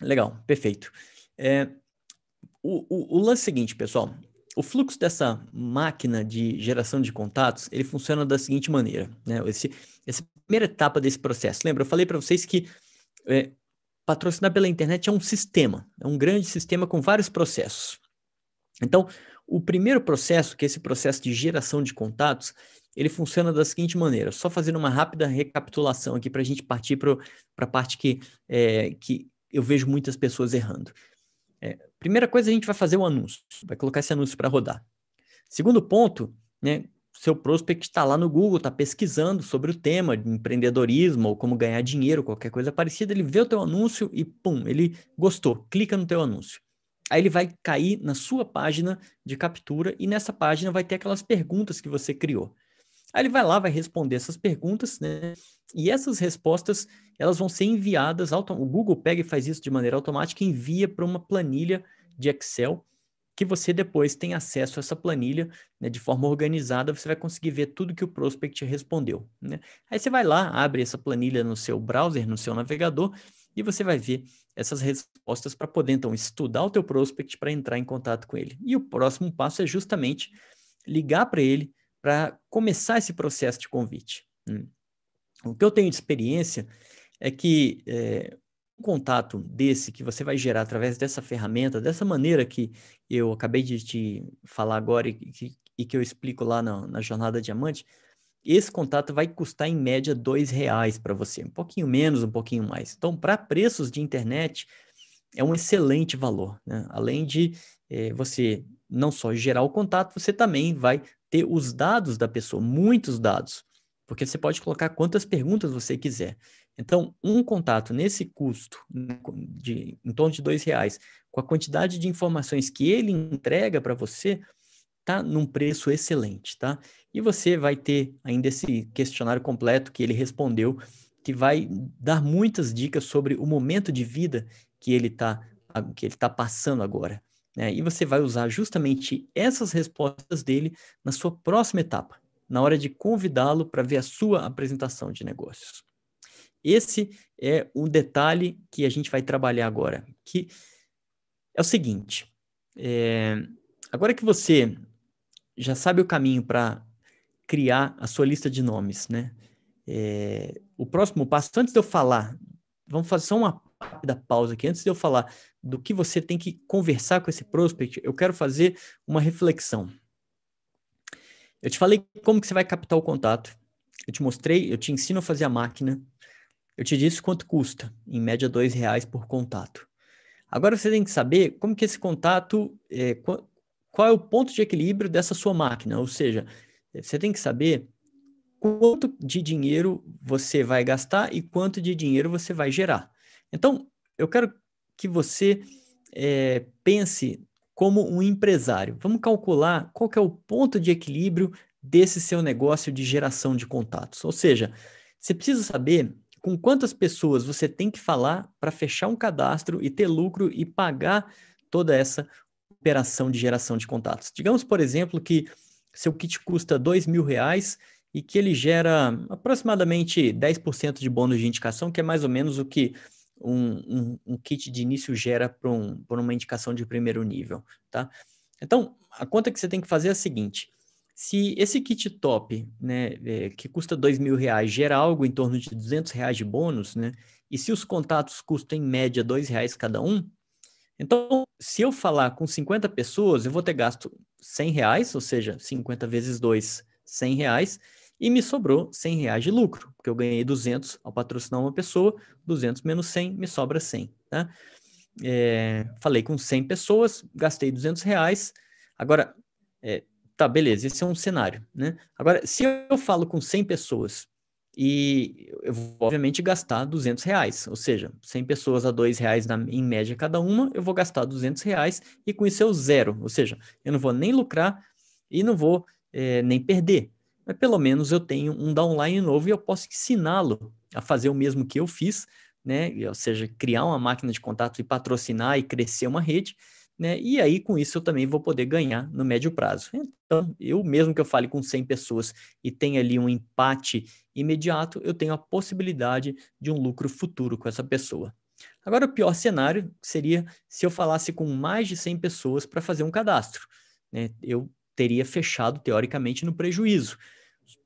Legal, perfeito. É, o, o, o lance é seguinte, pessoal. O fluxo dessa máquina de geração de contatos, ele funciona da seguinte maneira, né? Esse, essa primeira etapa desse processo. Lembra, eu falei para vocês que é, patrocinar pela internet é um sistema, é um grande sistema com vários processos. Então, o primeiro processo, que é esse processo de geração de contatos, ele funciona da seguinte maneira, só fazendo uma rápida recapitulação aqui para a gente partir para a parte que, é, que eu vejo muitas pessoas errando. É, primeira coisa, a gente vai fazer o um anúncio, vai colocar esse anúncio para rodar. Segundo ponto, né, seu prospect está lá no Google, está pesquisando sobre o tema de empreendedorismo ou como ganhar dinheiro, qualquer coisa parecida, ele vê o teu anúncio e pum, ele gostou, clica no teu anúncio. Aí ele vai cair na sua página de captura e nessa página vai ter aquelas perguntas que você criou. Aí ele vai lá, vai responder essas perguntas, né? E essas respostas, elas vão ser enviadas, o Google pega e faz isso de maneira automática envia para uma planilha de Excel que você depois tem acesso a essa planilha né, de forma organizada, você vai conseguir ver tudo que o prospect respondeu. Né? Aí você vai lá, abre essa planilha no seu browser, no seu navegador, e você vai ver essas respostas para poder então estudar o teu prospect para entrar em contato com ele. E o próximo passo é justamente ligar para ele para começar esse processo de convite. Hum. O que eu tenho de experiência é que é, um contato desse que você vai gerar através dessa ferramenta, dessa maneira que eu acabei de te falar agora e que, e que eu explico lá na, na Jornada Diamante, esse contato vai custar em média dois reais para você, um pouquinho menos, um pouquinho mais. Então, para preços de internet, é um excelente valor. Né? Além de é, você não só gerar o contato, você também vai ter os dados da pessoa, muitos dados, porque você pode colocar quantas perguntas você quiser. Então, um contato nesse custo né, de em torno de dois reais, com a quantidade de informações que ele entrega para você, tá num preço excelente, tá? E você vai ter ainda esse questionário completo que ele respondeu, que vai dar muitas dicas sobre o momento de vida que ele está que ele está passando agora. Né? E você vai usar justamente essas respostas dele na sua próxima etapa, na hora de convidá-lo para ver a sua apresentação de negócios. Esse é um detalhe que a gente vai trabalhar agora, que é o seguinte: é, agora que você já sabe o caminho para criar a sua lista de nomes, né? É, o próximo passo, antes de eu falar, vamos fazer só uma rápida pausa aqui. Antes de eu falar do que você tem que conversar com esse prospect, eu quero fazer uma reflexão. Eu te falei como que você vai captar o contato. Eu te mostrei, eu te ensino a fazer a máquina. Eu te disse quanto custa, em média dois reais por contato. Agora você tem que saber como que esse contato, é, qual, qual é o ponto de equilíbrio dessa sua máquina. Ou seja, você tem que saber quanto de dinheiro você vai gastar e quanto de dinheiro você vai gerar. Então, eu quero que você é, pense como um empresário. Vamos calcular qual é o ponto de equilíbrio desse seu negócio de geração de contatos. Ou seja, você precisa saber com quantas pessoas você tem que falar para fechar um cadastro e ter lucro e pagar toda essa operação de geração de contatos. Digamos, por exemplo, que seu kit custa dois mil reais e que ele gera aproximadamente 10% de bônus de indicação, que é mais ou menos o que um, um, um kit de início gera para um, uma indicação de primeiro nível, tá? Então, a conta que você tem que fazer é a seguinte, se esse kit top, né, é, que custa dois mil reais, gera algo em torno de 200 reais de bônus, né, e se os contatos custam em média dois reais cada um, então, se eu falar com 50 pessoas, eu vou ter gasto 100 reais, ou seja, 50 vezes 2, 100 reais, e me sobrou 100 reais de lucro, porque eu ganhei 200 ao patrocinar uma pessoa, 200 menos 100, me sobra 100, tá? É, falei com 100 pessoas, gastei 200 reais, agora, é, tá, beleza, esse é um cenário, né? Agora, se eu falo com 100 pessoas e eu vou, obviamente, gastar 200 reais, ou seja, 100 pessoas a 2 reais na, em média cada uma, eu vou gastar 200 reais e com isso eu zero, ou seja, eu não vou nem lucrar e não vou é, nem perder, mas pelo menos eu tenho um downline novo e eu posso ensiná-lo a fazer o mesmo que eu fiz, né, ou seja, criar uma máquina de contato e patrocinar e crescer uma rede, né? E aí, com isso, eu também vou poder ganhar no médio prazo. Então, eu mesmo que eu fale com 100 pessoas e tenha ali um empate imediato, eu tenho a possibilidade de um lucro futuro com essa pessoa. Agora, o pior cenário seria se eu falasse com mais de 100 pessoas para fazer um cadastro. Né? Eu teria fechado, teoricamente, no prejuízo,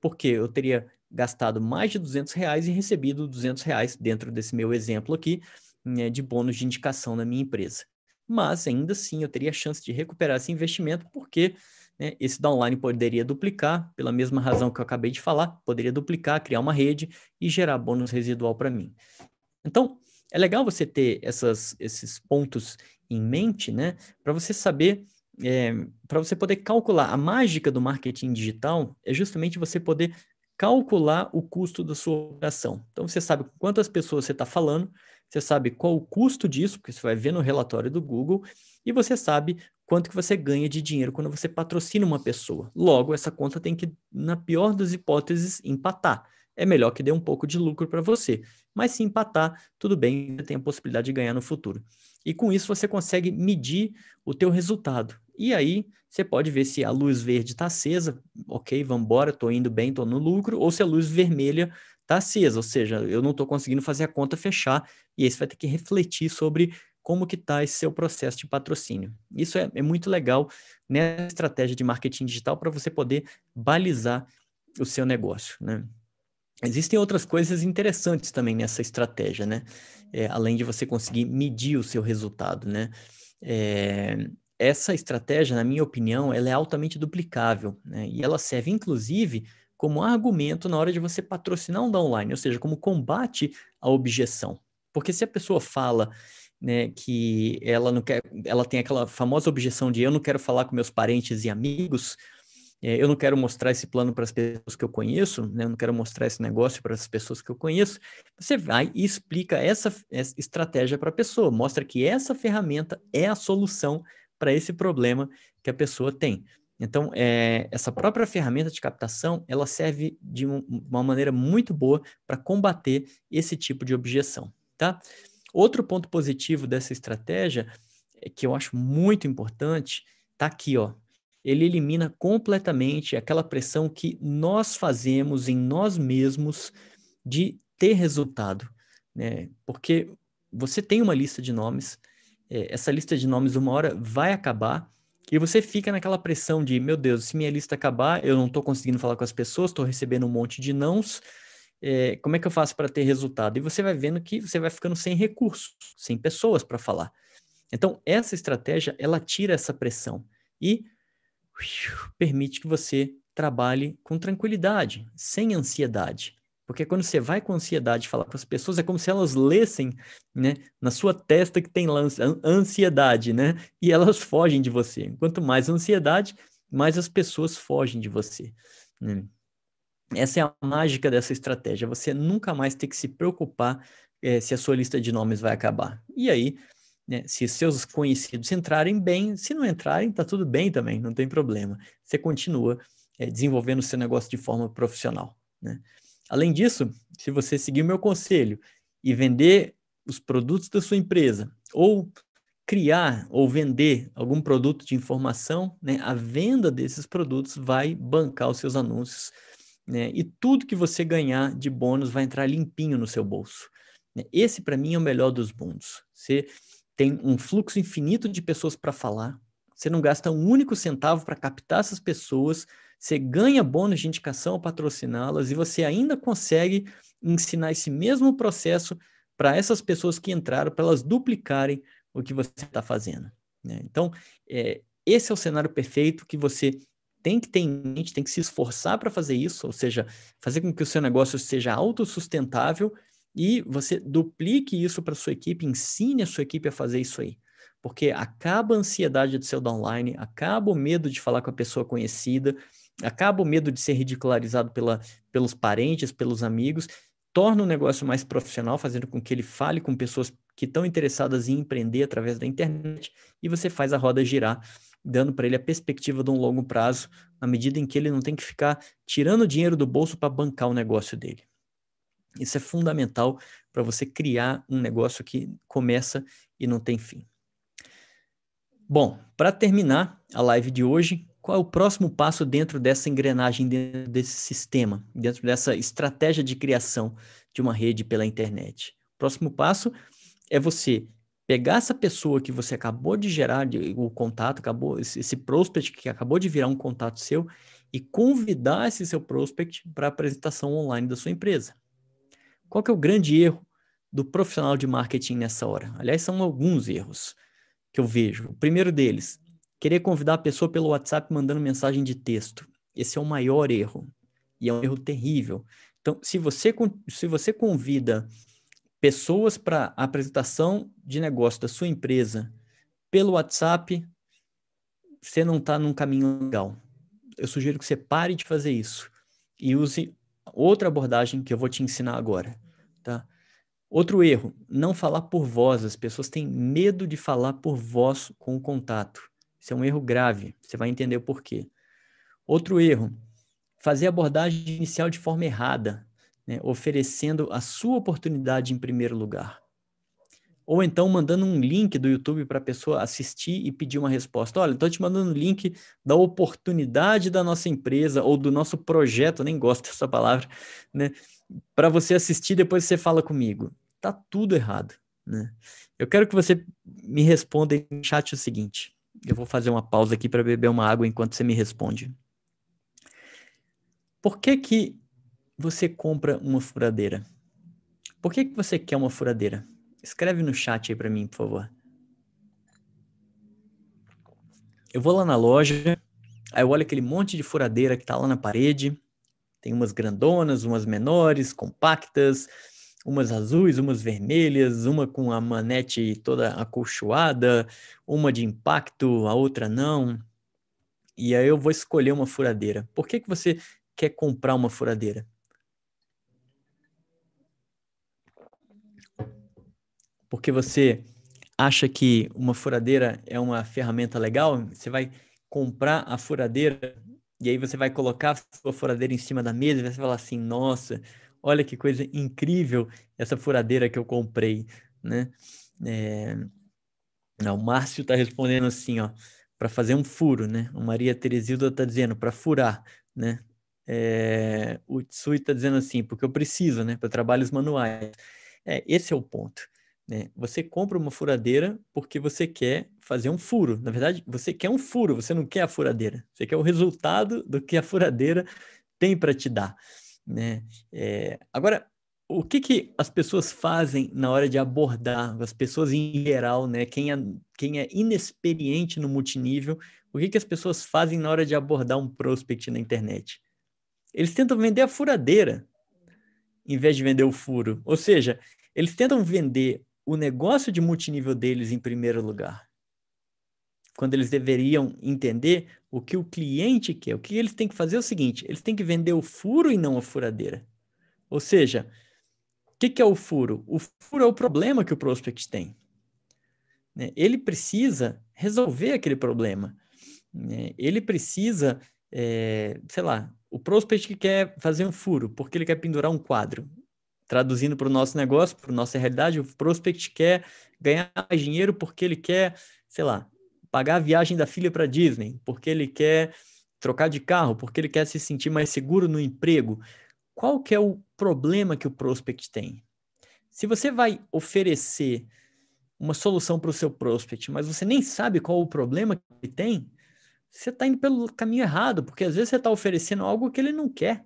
porque eu teria gastado mais de 200 reais e recebido 200 reais dentro desse meu exemplo aqui, né, de bônus de indicação na minha empresa mas ainda assim eu teria a chance de recuperar esse investimento, porque né, esse downline poderia duplicar, pela mesma razão que eu acabei de falar, poderia duplicar, criar uma rede e gerar bônus residual para mim. Então, é legal você ter essas, esses pontos em mente, né, para você saber, é, para você poder calcular. A mágica do marketing digital é justamente você poder calcular o custo da sua operação. Então, você sabe quantas pessoas você está falando, você sabe qual o custo disso, porque você vai ver no relatório do Google, e você sabe quanto que você ganha de dinheiro quando você patrocina uma pessoa. Logo, essa conta tem que, na pior das hipóteses, empatar. É melhor que dê um pouco de lucro para você. Mas se empatar, tudo bem, você tem a possibilidade de ganhar no futuro. E com isso você consegue medir o teu resultado. E aí você pode ver se a luz verde está acesa, ok, vamos embora, estou indo bem, estou no lucro, ou se a luz vermelha está acesa, ou seja, eu não estou conseguindo fazer a conta fechar, e aí você vai ter que refletir sobre como que está esse seu processo de patrocínio. Isso é, é muito legal nessa estratégia de marketing digital para você poder balizar o seu negócio, né? Existem outras coisas interessantes também nessa estratégia, né? É, além de você conseguir medir o seu resultado, né? É, essa estratégia, na minha opinião, ela é altamente duplicável, né? E ela serve, inclusive, como argumento na hora de você patrocinar um downline, ou seja, como combate à objeção. Porque se a pessoa fala né, que ela não quer, ela tem aquela famosa objeção de eu não quero falar com meus parentes e amigos, é, eu não quero mostrar esse plano para as pessoas que eu conheço, né, eu não quero mostrar esse negócio para as pessoas que eu conheço, você vai e explica essa, essa estratégia para a pessoa, mostra que essa ferramenta é a solução para esse problema que a pessoa tem. Então, é, essa própria ferramenta de captação, ela serve de um, uma maneira muito boa para combater esse tipo de objeção, tá? Outro ponto positivo dessa estratégia, é, que eu acho muito importante, tá aqui, ó. Ele elimina completamente aquela pressão que nós fazemos em nós mesmos de ter resultado, né? Porque você tem uma lista de nomes, essa lista de nomes uma hora vai acabar, e você fica naquela pressão de, meu Deus, se minha lista acabar, eu não estou conseguindo falar com as pessoas, estou recebendo um monte de nãos, é, como é que eu faço para ter resultado? E você vai vendo que você vai ficando sem recursos, sem pessoas para falar. Então, essa estratégia, ela tira essa pressão e permite que você trabalhe com tranquilidade, sem ansiedade. Porque quando você vai com ansiedade falar com as pessoas, é como se elas lessem, né, na sua testa que tem ansiedade, né? E elas fogem de você. Quanto mais ansiedade, mais as pessoas fogem de você. Né? Essa é a mágica dessa estratégia. Você nunca mais ter que se preocupar é, se a sua lista de nomes vai acabar. E aí, Né? Se seus conhecidos entrarem bem, se não entrarem, tá tudo bem também, não tem problema. Você continua é, desenvolvendo o seu negócio de forma profissional. Né? Além disso, se você seguir o meu conselho e vender os produtos da sua empresa, ou criar ou vender algum produto de informação, né, a venda desses produtos vai bancar os seus anúncios, né, e tudo que você ganhar de bônus vai entrar limpinho no seu bolso. Né. Esse, para mim, é o melhor dos mundos. Você tem um fluxo infinito de pessoas para falar, você não gasta um único centavo para captar essas pessoas, você ganha bônus de indicação ao patrociná-las e você ainda consegue ensinar esse mesmo processo para essas pessoas que entraram, para elas duplicarem o que você está fazendo. Né? Então, é, esse é o cenário perfeito que você tem que ter em mente, tem que se esforçar para fazer isso, ou seja, fazer com que o seu negócio seja autossustentável e você duplique isso para sua equipe, ensine a sua equipe a fazer isso aí. Porque acaba a ansiedade de ser online, acaba o medo de falar com a pessoa conhecida, acaba o medo de ser ridicularizado pela, pelos parentes, pelos amigos, torna o negócio mais profissional, fazendo com que ele fale com pessoas que estão interessadas em empreender através da internet e você faz a roda girar, dando para ele a perspectiva de um longo prazo, na medida em que ele não tem que ficar tirando dinheiro do bolso para bancar o negócio dele. Isso é fundamental para você criar um negócio que começa e não tem fim. Bom, para terminar a live de hoje, qual é o próximo passo dentro dessa engrenagem, dentro desse sistema, dentro dessa estratégia de criação de uma rede pela internet? O próximo passo é você pegar essa pessoa que você acabou de gerar o contato, acabou esse prospect que acabou de virar um contato seu e convidar esse seu prospect para a apresentação online da sua empresa. Qual que é o grande erro do profissional de marketing nessa hora? Aliás, são alguns erros que eu vejo. O primeiro deles, querer convidar a pessoa pelo WhatsApp mandando mensagem de texto. Esse é o maior erro e é um erro terrível. Então, se você, se você convida pessoas para a apresentação de negócio da sua empresa pelo WhatsApp, você não está num caminho legal. Eu sugiro que você pare de fazer isso e use outra abordagem que eu vou te ensinar agora, tá? Outro erro, não falar por voz. As pessoas têm medo de falar por voz com o contato. Isso é um erro grave, você vai entender o porquê. Outro erro, fazer a abordagem inicial de forma errada, né? oferecendo a sua oportunidade em primeiro lugar. Ou então mandando um link do YouTube para a pessoa assistir e pedir uma resposta. Olha, estou te mandando um link da oportunidade da nossa empresa ou do nosso projeto, nem gosto dessa palavra, né? Para você assistir, depois você fala comigo. Tá tudo errado, né? Eu quero que você me responda em chat o seguinte. Eu vou fazer uma pausa aqui para beber uma água enquanto você me responde. Por que que você compra uma furadeira? Por que que você quer uma furadeira? Escreve no chat aí para mim, por favor. Eu vou lá na loja, aí eu olho aquele monte de furadeira que tá lá na parede. Tem umas grandonas, umas menores, compactas, umas azuis, umas vermelhas, uma com a manete toda acolchoada, uma de impacto, a outra não. E aí eu vou escolher uma furadeira. Por que, que você quer comprar uma furadeira? porque você acha que uma furadeira é uma ferramenta legal, você vai comprar a furadeira e aí você vai colocar a sua furadeira em cima da mesa e vai falar assim: nossa, olha que coisa incrível essa furadeira que eu comprei, né? É... Não, o Márcio está respondendo assim, ó, para fazer um furo, né? O Maria Teresilda está dizendo para furar, né? É... O Tsui está dizendo assim, porque eu preciso, né? Para trabalhos manuais. É, esse é o ponto. Né? Você compra uma furadeira porque você quer fazer um furo. Na verdade, você quer um furo, você não quer a furadeira. Você quer o resultado do que a furadeira tem para te dar. Né? É... Agora, o que, que as pessoas fazem na hora de abordar, as pessoas em geral, né? quem, é, quem é inexperiente no multinível, o que, que as pessoas fazem na hora de abordar um prospect na internet? Eles tentam vender a furadeira em vez de vender o furo. Ou seja, eles tentam vender o negócio de multinível deles em primeiro lugar. Quando eles deveriam entender o que o cliente quer. O que eles têm que fazer é o seguinte: eles têm que vender o furo e não a furadeira. Ou seja, o que, que é o furo? O furo é o problema que o prospect tem. Né? Ele precisa resolver aquele problema. Né? Ele precisa, é, sei lá, o prospect que quer fazer um furo porque ele quer pendurar um quadro. Traduzindo para o nosso negócio, para a nossa realidade, o prospect quer ganhar mais dinheiro porque ele quer, sei lá, pagar a viagem da filha para Disney, porque ele quer trocar de carro, porque ele quer se sentir mais seguro no emprego. Qual que é o problema que o prospect tem? Se você vai oferecer uma solução para o seu prospect, mas você nem sabe qual o problema que ele tem, você está indo pelo caminho errado, porque às vezes você está oferecendo algo que ele não quer.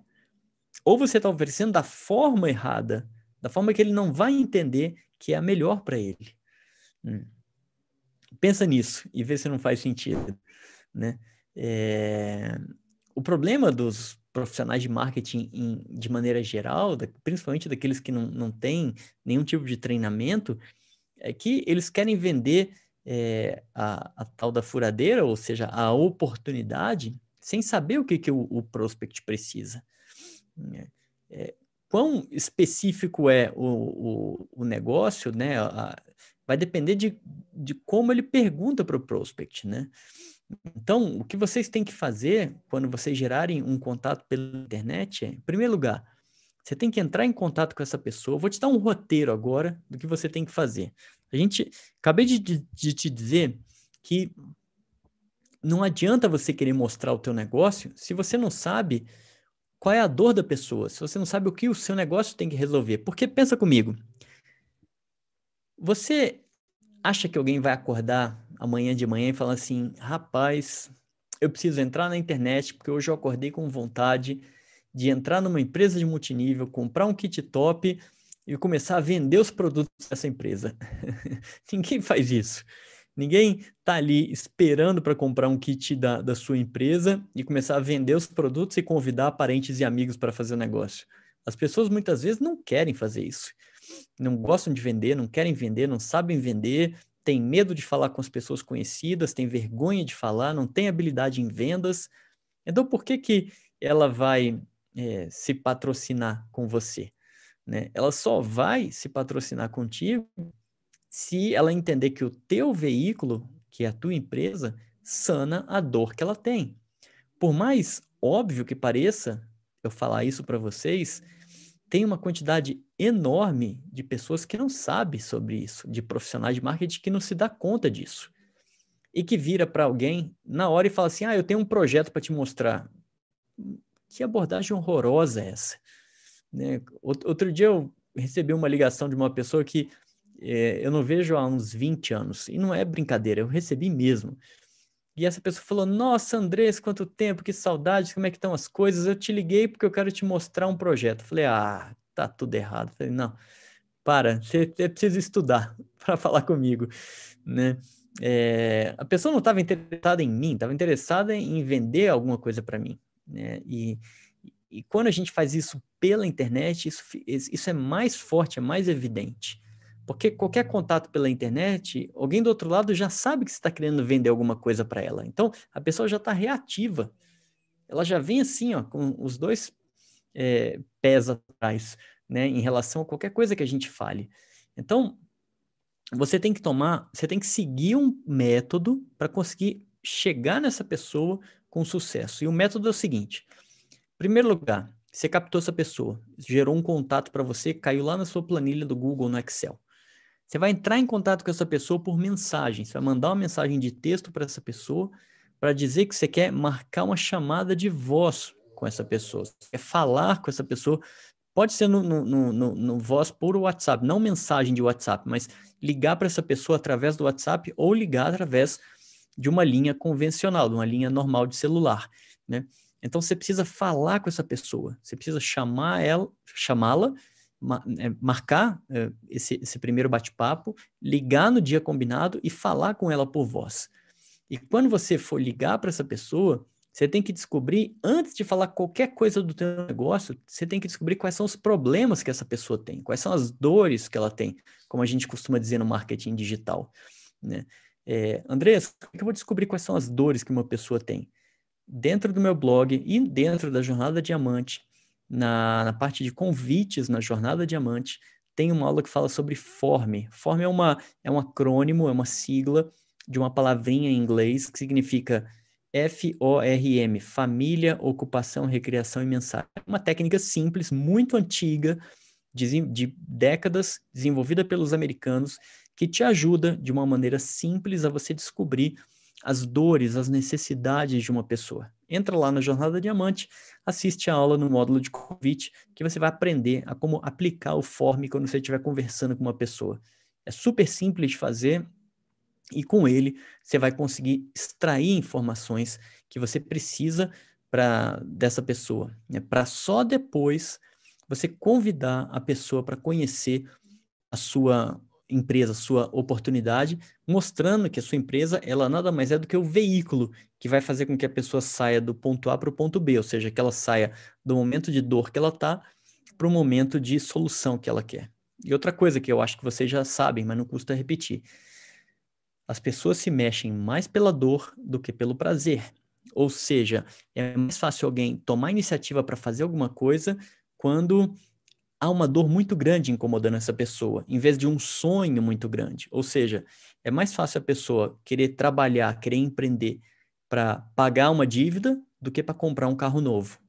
Ou você está oferecendo da forma errada, da forma que ele não vai entender que é a melhor para ele. Hum. Pensa nisso e vê se não faz sentido. Né? É... O problema dos profissionais de marketing em, de maneira geral, da, principalmente daqueles que não, não têm nenhum tipo de treinamento, é que eles querem vender é, a, a, tal da furadeira, ou seja, a oportunidade, sem saber o que, que o, o prospect precisa. É, quão específico é o, o, o negócio, né? A, vai depender de, de como ele pergunta para o prospect, né? Então, o que vocês têm que fazer quando vocês gerarem um contato pela internet é, em primeiro lugar, você tem que entrar em contato com essa pessoa. Vou te dar um roteiro agora do que você tem que fazer. A gente, acabei de, de, de te dizer que não adianta você querer mostrar o teu negócio se você não sabe qual é a dor da pessoa, se você não sabe o que o seu negócio tem que resolver. Porque pensa comigo, você acha que alguém vai acordar amanhã de manhã e falar assim, rapaz, eu preciso entrar na internet porque hoje eu acordei com vontade de entrar numa empresa de multinível, comprar um kit top e começar a vender os produtos dessa empresa. *laughs* Ninguém faz isso. Ninguém está ali esperando para comprar um kit da, da sua empresa e começar a vender os produtos e convidar parentes e amigos para fazer o negócio. As pessoas muitas vezes não querem fazer isso. Não gostam de vender, não querem vender, não sabem vender, têm medo de falar com as pessoas conhecidas, têm vergonha de falar, não têm habilidade em vendas. Então, por que, que ela vai é, se patrocinar com você. Né? Ela só vai se patrocinar contigo se ela entender que o teu veículo, que é a tua empresa, sana a dor que ela tem. Por mais óbvio que pareça eu falar isso para vocês, tem uma quantidade enorme de pessoas que não sabem sobre isso, de profissionais de marketing que não se dá conta disso. E que vira para alguém na hora e fala assim: "Ah, eu tenho um projeto para te mostrar". Que abordagem horrorosa é essa? Né? Outro dia eu recebi uma ligação de uma pessoa que é, eu não vejo há uns 20 anos, e não é brincadeira, eu recebi mesmo. E essa pessoa falou: Nossa, Andrés, quanto tempo, que saudade, como é que estão as coisas? Eu te liguei porque eu quero te mostrar um projeto. Falei: Ah, tá tudo errado. Falei: Não, para, você, você precisa estudar *laughs* para falar comigo, né? É, a pessoa não estava interessada em mim, estava interessada em vender alguma coisa para mim. Né? E, e quando a gente faz isso pela internet, isso, isso é mais forte, é mais evidente. Porque qualquer contato pela internet, alguém do outro lado já sabe que você está querendo vender alguma coisa para ela. Então, a pessoa já está reativa. Ela já vem assim, ó, com os dois é, pés atrás, né, em relação a qualquer coisa que a gente fale. Então, você tem que tomar, você tem que seguir um método para conseguir chegar nessa pessoa com sucesso. E o método é o seguinte: em primeiro lugar, você captou essa pessoa, gerou um contato para você, caiu lá na sua planilha do Google no Excel. Você vai entrar em contato com essa pessoa por mensagem. Você vai mandar uma mensagem de texto para essa pessoa para dizer que você quer marcar uma chamada de voz com essa pessoa. Você quer falar com essa pessoa. Pode ser no, no, no, no voz por WhatsApp, não mensagem de WhatsApp, mas ligar para essa pessoa através do WhatsApp ou ligar através de uma linha convencional, de uma linha normal de celular, né? Então você precisa falar com essa pessoa, você precisa chamar ela, chamá-la, marcar é, esse, esse primeiro bate-papo, ligar no dia combinado e falar com ela por voz. E quando você for ligar para essa pessoa, você tem que descobrir, antes de falar qualquer coisa do teu negócio, você tem que descobrir quais são os problemas que essa pessoa tem, quais são as dores que ela tem, como a gente costuma dizer no marketing digital, né? É, Andrés, como é que eu vou descobrir quais são as dores que uma pessoa tem? Dentro do meu blog e dentro da Jornada Diamante, na, na parte de convites na Jornada Diamante, tem uma aula que fala sobre FORM. FORM é, uma, é um acrônimo, é uma sigla de uma palavrinha em inglês que significa FORM, Família, Ocupação, Recreação e Mensagem. É uma técnica simples, muito antiga, de, de décadas, desenvolvida pelos americanos, que te ajuda de uma maneira simples a você descobrir as dores, as necessidades de uma pessoa. Entra lá na Jornada Diamante, assiste a aula no módulo de convite, que você vai aprender a como aplicar o form quando você estiver conversando com uma pessoa. É super simples de fazer e com ele você vai conseguir extrair informações que você precisa para dessa pessoa, né? para só depois você convidar a pessoa para conhecer a sua empresa, sua oportunidade, mostrando que a sua empresa, ela nada mais é do que o veículo que vai fazer com que a pessoa saia do ponto A para o ponto B, ou seja, que ela saia do momento de dor que ela está para o momento de solução que ela quer. E outra coisa que eu acho que vocês já sabem, mas não custa repetir. As pessoas se mexem mais pela dor do que pelo prazer. Ou seja, é mais fácil alguém tomar iniciativa para fazer alguma coisa quando há uma dor muito grande incomodando essa pessoa, em vez de um sonho muito grande. Ou seja, é mais fácil a pessoa querer trabalhar, querer empreender para pagar uma dívida do que para comprar um carro novo.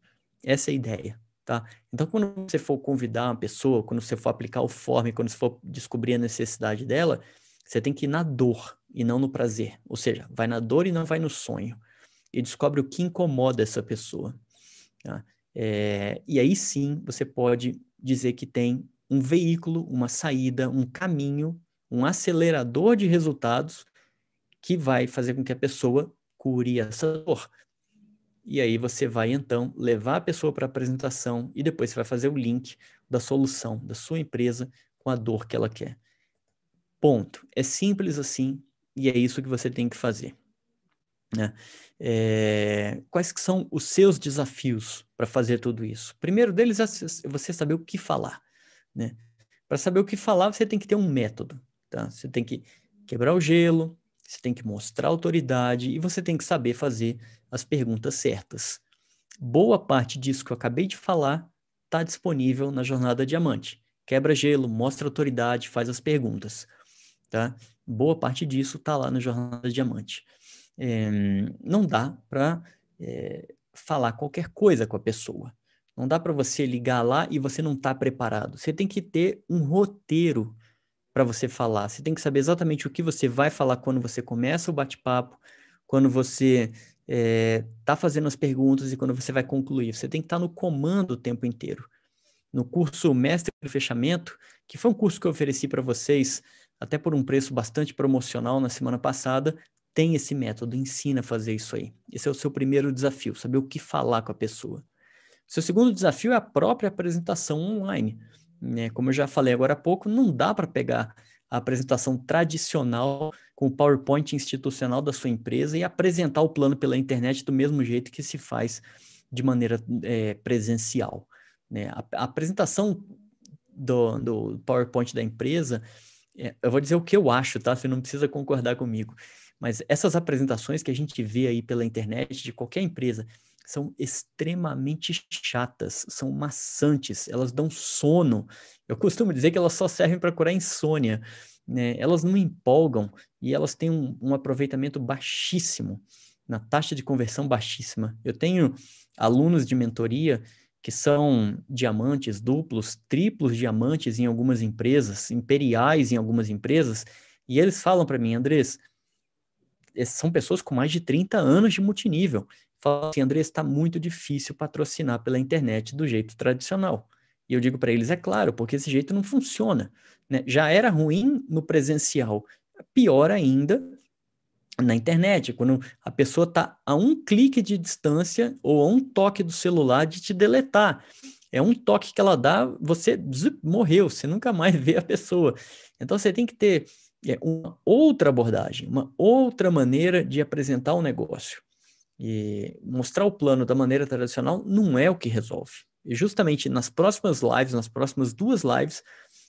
Essa é a ideia, tá? Então, quando você for convidar uma pessoa, quando você for aplicar o form, quando você for descobrir a necessidade dela, você tem que ir na dor e não no prazer. Ou seja, vai na dor e não vai no sonho. E descobre o que incomoda essa pessoa. Tá? É, e aí sim você pode dizer que tem um veículo, uma saída, um caminho, um acelerador de resultados que vai fazer com que a pessoa cure essa dor. E aí você vai então levar a pessoa para a apresentação e depois você vai fazer o link da solução da sua empresa com a dor que ela quer. Ponto. É simples assim e é isso que você tem que fazer. Né? É, quais que são os seus desafios para fazer tudo isso? Primeiro deles é você saber o que falar. Né? Para saber o que falar, você tem que ter um método. Tá? Você tem que quebrar o gelo, você tem que mostrar autoridade e você tem que saber fazer as perguntas certas. Boa parte disso que eu acabei de falar está disponível na Jornada Diamante. Quebra gelo, mostra autoridade, faz as perguntas. Tá? Boa parte disso está lá na Jornada Diamante é, não dá para é, falar qualquer coisa com a pessoa. Não dá para você ligar lá e você não está preparado. Você tem que ter um roteiro para você falar. Você tem que saber exatamente o que você vai falar quando você começa o bate-papo, quando você está é, fazendo as perguntas e quando você vai concluir. Você tem que estar tá no comando o tempo inteiro. No curso Mestre do Fechamento, que foi um curso que eu ofereci para vocês até por um preço bastante promocional na semana passada, tem esse método, ensina a fazer isso aí. Esse é o seu primeiro desafio, saber o que falar com a pessoa. Seu segundo desafio é a própria apresentação online. Né? Como eu já falei agora há pouco, não dá para pegar a apresentação tradicional com o PowerPoint institucional da sua empresa e apresentar o plano pela internet do mesmo jeito que se faz de maneira é, presencial. Né? A, a, apresentação do, do PowerPoint da empresa, é, eu vou dizer o que eu acho, tá? Você não precisa concordar comigo. Mas essas apresentações que a gente vê aí pela internet de qualquer empresa são extremamente chatas, são maçantes, elas dão sono. Eu costumo dizer que elas só servem para curar insônia. Né? Elas não empolgam e elas têm um, um aproveitamento baixíssimo, na taxa de conversão baixíssima. Eu tenho alunos de mentoria que são diamantes duplos, triplos diamantes em algumas empresas, imperiais em algumas empresas, e eles falam para mim, Andrés, são pessoas com mais de 30 anos de multinível. Fala assim, André, está muito difícil patrocinar pela internet do jeito tradicional. E eu digo para eles, é claro, porque esse jeito não funciona. Né? Já era ruim no presencial, pior ainda na internet, quando a pessoa está a um clique de distância ou a um toque do celular de te deletar. É um toque que ela dá, você morreu, você nunca mais *laughs* vê a pessoa. Então você tem que ter é uma outra abordagem, uma outra maneira de apresentar o negócio. E mostrar o plano da maneira tradicional não é o que resolve. E justamente nas próximas lives, nas próximas duas lives,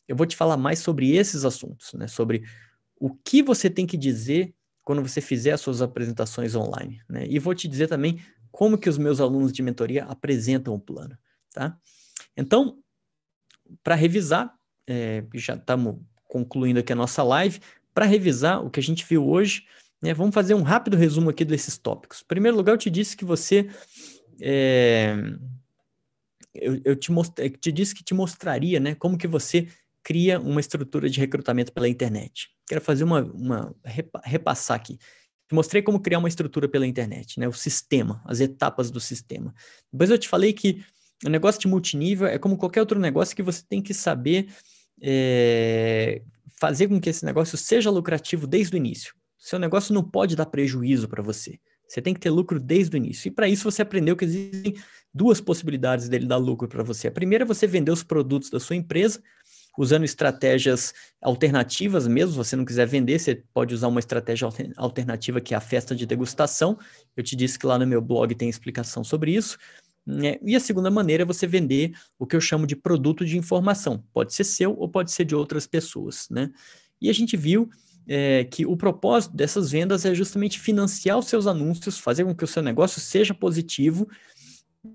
eu vou te falar mais sobre esses assuntos, né? Sobre o que você tem que dizer quando você fizer as suas apresentações online, né? E vou te dizer também como que os meus alunos de mentoria apresentam o plano, tá? Então, para revisar, é, já estamos concluindo aqui a nossa live, para revisar o que a gente viu hoje, né, vamos fazer um rápido resumo aqui desses tópicos. Em primeiro lugar, eu te disse que você. É, eu, eu te, mostrei, te disse que te mostraria né, como que você cria uma estrutura de recrutamento pela internet. Quero fazer uma, uma repassar aqui. Te mostrei como criar uma estrutura pela internet, né? O sistema, as etapas do sistema. Depois eu te falei que o negócio de multinível é como qualquer outro negócio que você tem que saber é, fazer com que esse negócio seja lucrativo desde o início. Seu negócio não pode dar prejuízo para você. Você tem que ter lucro desde o início. E para isso você aprendeu que existem duas possibilidades dele dar lucro para você. A primeira é você vender os produtos da sua empresa usando estratégias alternativas mesmo. Se você não quiser vender, você pode usar uma estratégia alternativa que é a festa de degustação. Eu te disse que lá no meu blog tem explicação sobre isso. Né? E a segunda maneira é você vender o que eu chamo de produto de informação. Pode ser seu ou pode ser de outras pessoas. Né? E a gente viu é, que o propósito dessas vendas é justamente financiar os seus anúncios, fazer com que o seu negócio seja positivo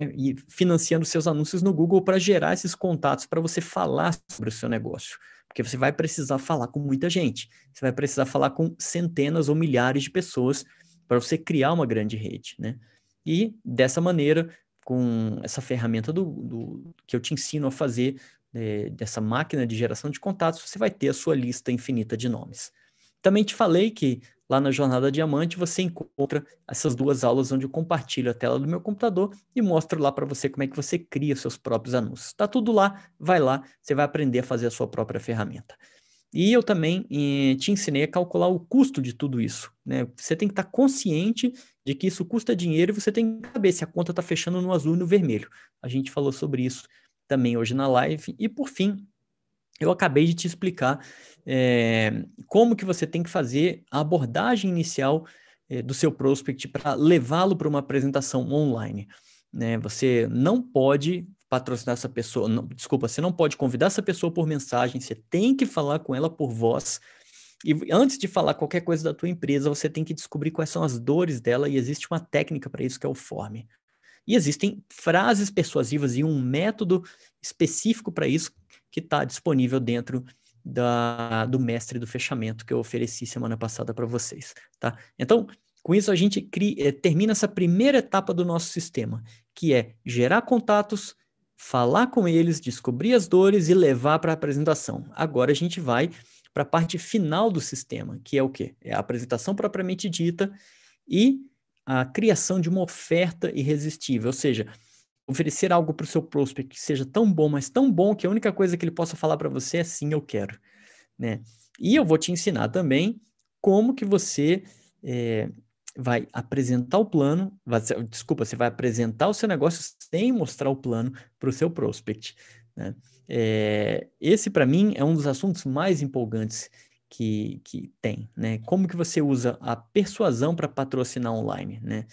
e financiando seus anúncios no Google para gerar esses contatos para você falar sobre o seu negócio. Porque você vai precisar falar com muita gente. Você vai precisar falar com centenas ou milhares de pessoas para você criar uma grande rede, né? E dessa maneira, com essa ferramenta do, do que eu te ensino a fazer é, dessa máquina de geração de contatos, você vai ter a sua lista infinita de nomes. Também te falei que Lá na Jornada Diamante você encontra essas duas aulas onde eu compartilho a tela do meu computador e mostro lá para você como é que você cria seus próprios anúncios. Está tudo lá, vai lá, você vai aprender a fazer a sua própria ferramenta. E eu também eh, te ensinei a calcular o custo de tudo isso. Né? Você tem que estar tá consciente de que isso custa dinheiro e você tem que saber se a conta está fechando no azul e no vermelho. A gente falou sobre isso também hoje na live. E por fim, eu acabei de te explicar é, como que você tem que fazer a abordagem inicial é, do seu prospect para levá-lo para uma apresentação online. Né? Você não pode patrocinar essa pessoa, não, desculpa, você não pode convidar essa pessoa por mensagem, você tem que falar com ela por voz. E antes de falar qualquer coisa da tua empresa, você tem que descobrir quais são as dores dela e existe uma técnica para isso que é o form. E existem frases persuasivas e um método específico para isso que está disponível dentro da, do mestre do fechamento que eu ofereci semana passada para vocês, tá? Então, com isso a gente cria, eh, termina essa primeira etapa do nosso sistema, que é gerar contatos, falar com eles, descobrir as dores e levar para a apresentação. Agora a gente vai para a parte final do sistema, que é o quê? É a apresentação propriamente dita e a criação de uma oferta irresistível, ou seja, oferecer algo para o seu prospect que seja tão bom, mas tão bom que a única coisa que ele possa falar para você é sim, eu quero, né? E eu vou te ensinar também como que você é, vai apresentar o plano, vai, desculpa, você vai apresentar o seu negócio sem mostrar o plano para o seu prospect, né? É, esse para mim é um dos assuntos mais empolgantes que, que tem, né? Como que você usa a persuasão para patrocinar online, né?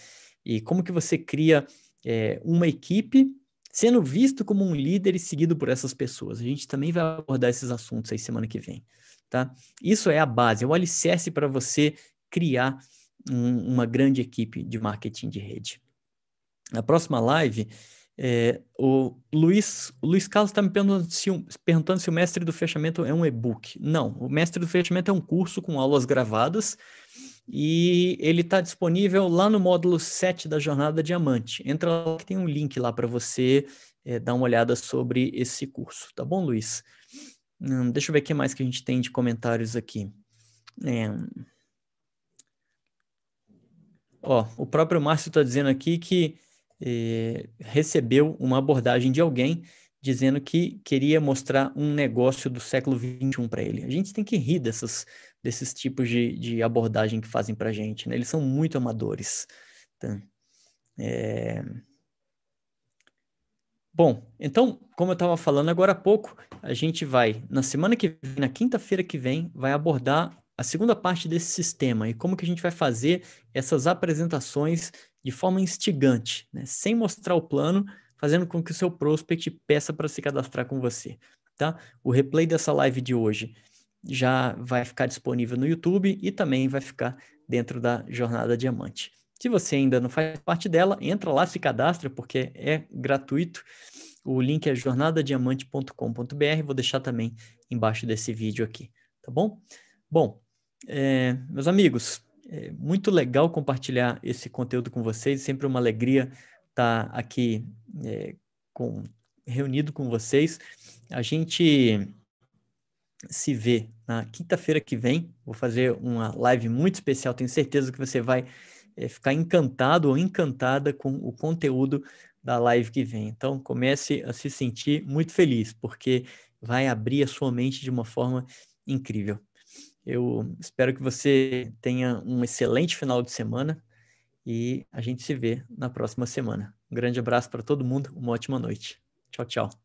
E como que você cria é, uma equipe sendo visto como um líder e seguido por essas pessoas. A gente também vai abordar esses assuntos aí semana que vem, tá? Isso é a base, é o alicerce para você criar um, uma grande equipe de marketing de rede. Na próxima live, é, o, Luiz, o Luiz Carlos está me perguntando se, perguntando se o Mestre do Fechamento é um e-book. Não, o Mestre do Fechamento é um curso com aulas gravadas e ele está disponível lá no módulo 7 da Jornada Diamante. Entra lá que tem um link lá para você é, dar uma olhada sobre esse curso, tá bom, Luiz? Hum, deixa eu ver o que mais que a gente tem de comentários aqui. É... Ó, o próprio Márcio está dizendo aqui que é, recebeu uma abordagem de alguém dizendo que queria mostrar um negócio do século XXI para ele. A gente tem que rir dessas, desses tipos de, de abordagem que fazem para a gente, né? Eles são muito amadores. Tá? É... Bom, então, como eu estava falando agora há pouco, a gente vai, na semana que vem, na quinta-feira que vem, vai abordar a segunda parte desse sistema e como que a gente vai fazer essas apresentações de forma instigante, né? sem mostrar o plano, fazendo com que o seu prospect peça para se cadastrar com você, tá? O replay dessa live de hoje já vai ficar disponível no YouTube e também vai ficar dentro da Jornada Diamante. Se você ainda não faz parte dela, entra lá, se cadastra, porque é gratuito. O link é jornadadiamante.com.br, vou deixar também embaixo desse vídeo aqui, tá bom? Bom, é, meus amigos, é muito legal compartilhar esse conteúdo com vocês, sempre uma alegria estar aqui é, com, reunido com vocês. A gente se vê na quinta-feira que vem. Vou fazer uma live muito especial. Tenho certeza que você vai é, ficar encantado ou encantada com o conteúdo da live que vem. Então, comece a se sentir muito feliz, porque vai abrir a sua mente de uma forma incrível. Eu espero que você tenha um excelente final de semana e a gente se vê na próxima semana. Um grande abraço para todo mundo, uma ótima noite. Tchau, tchau.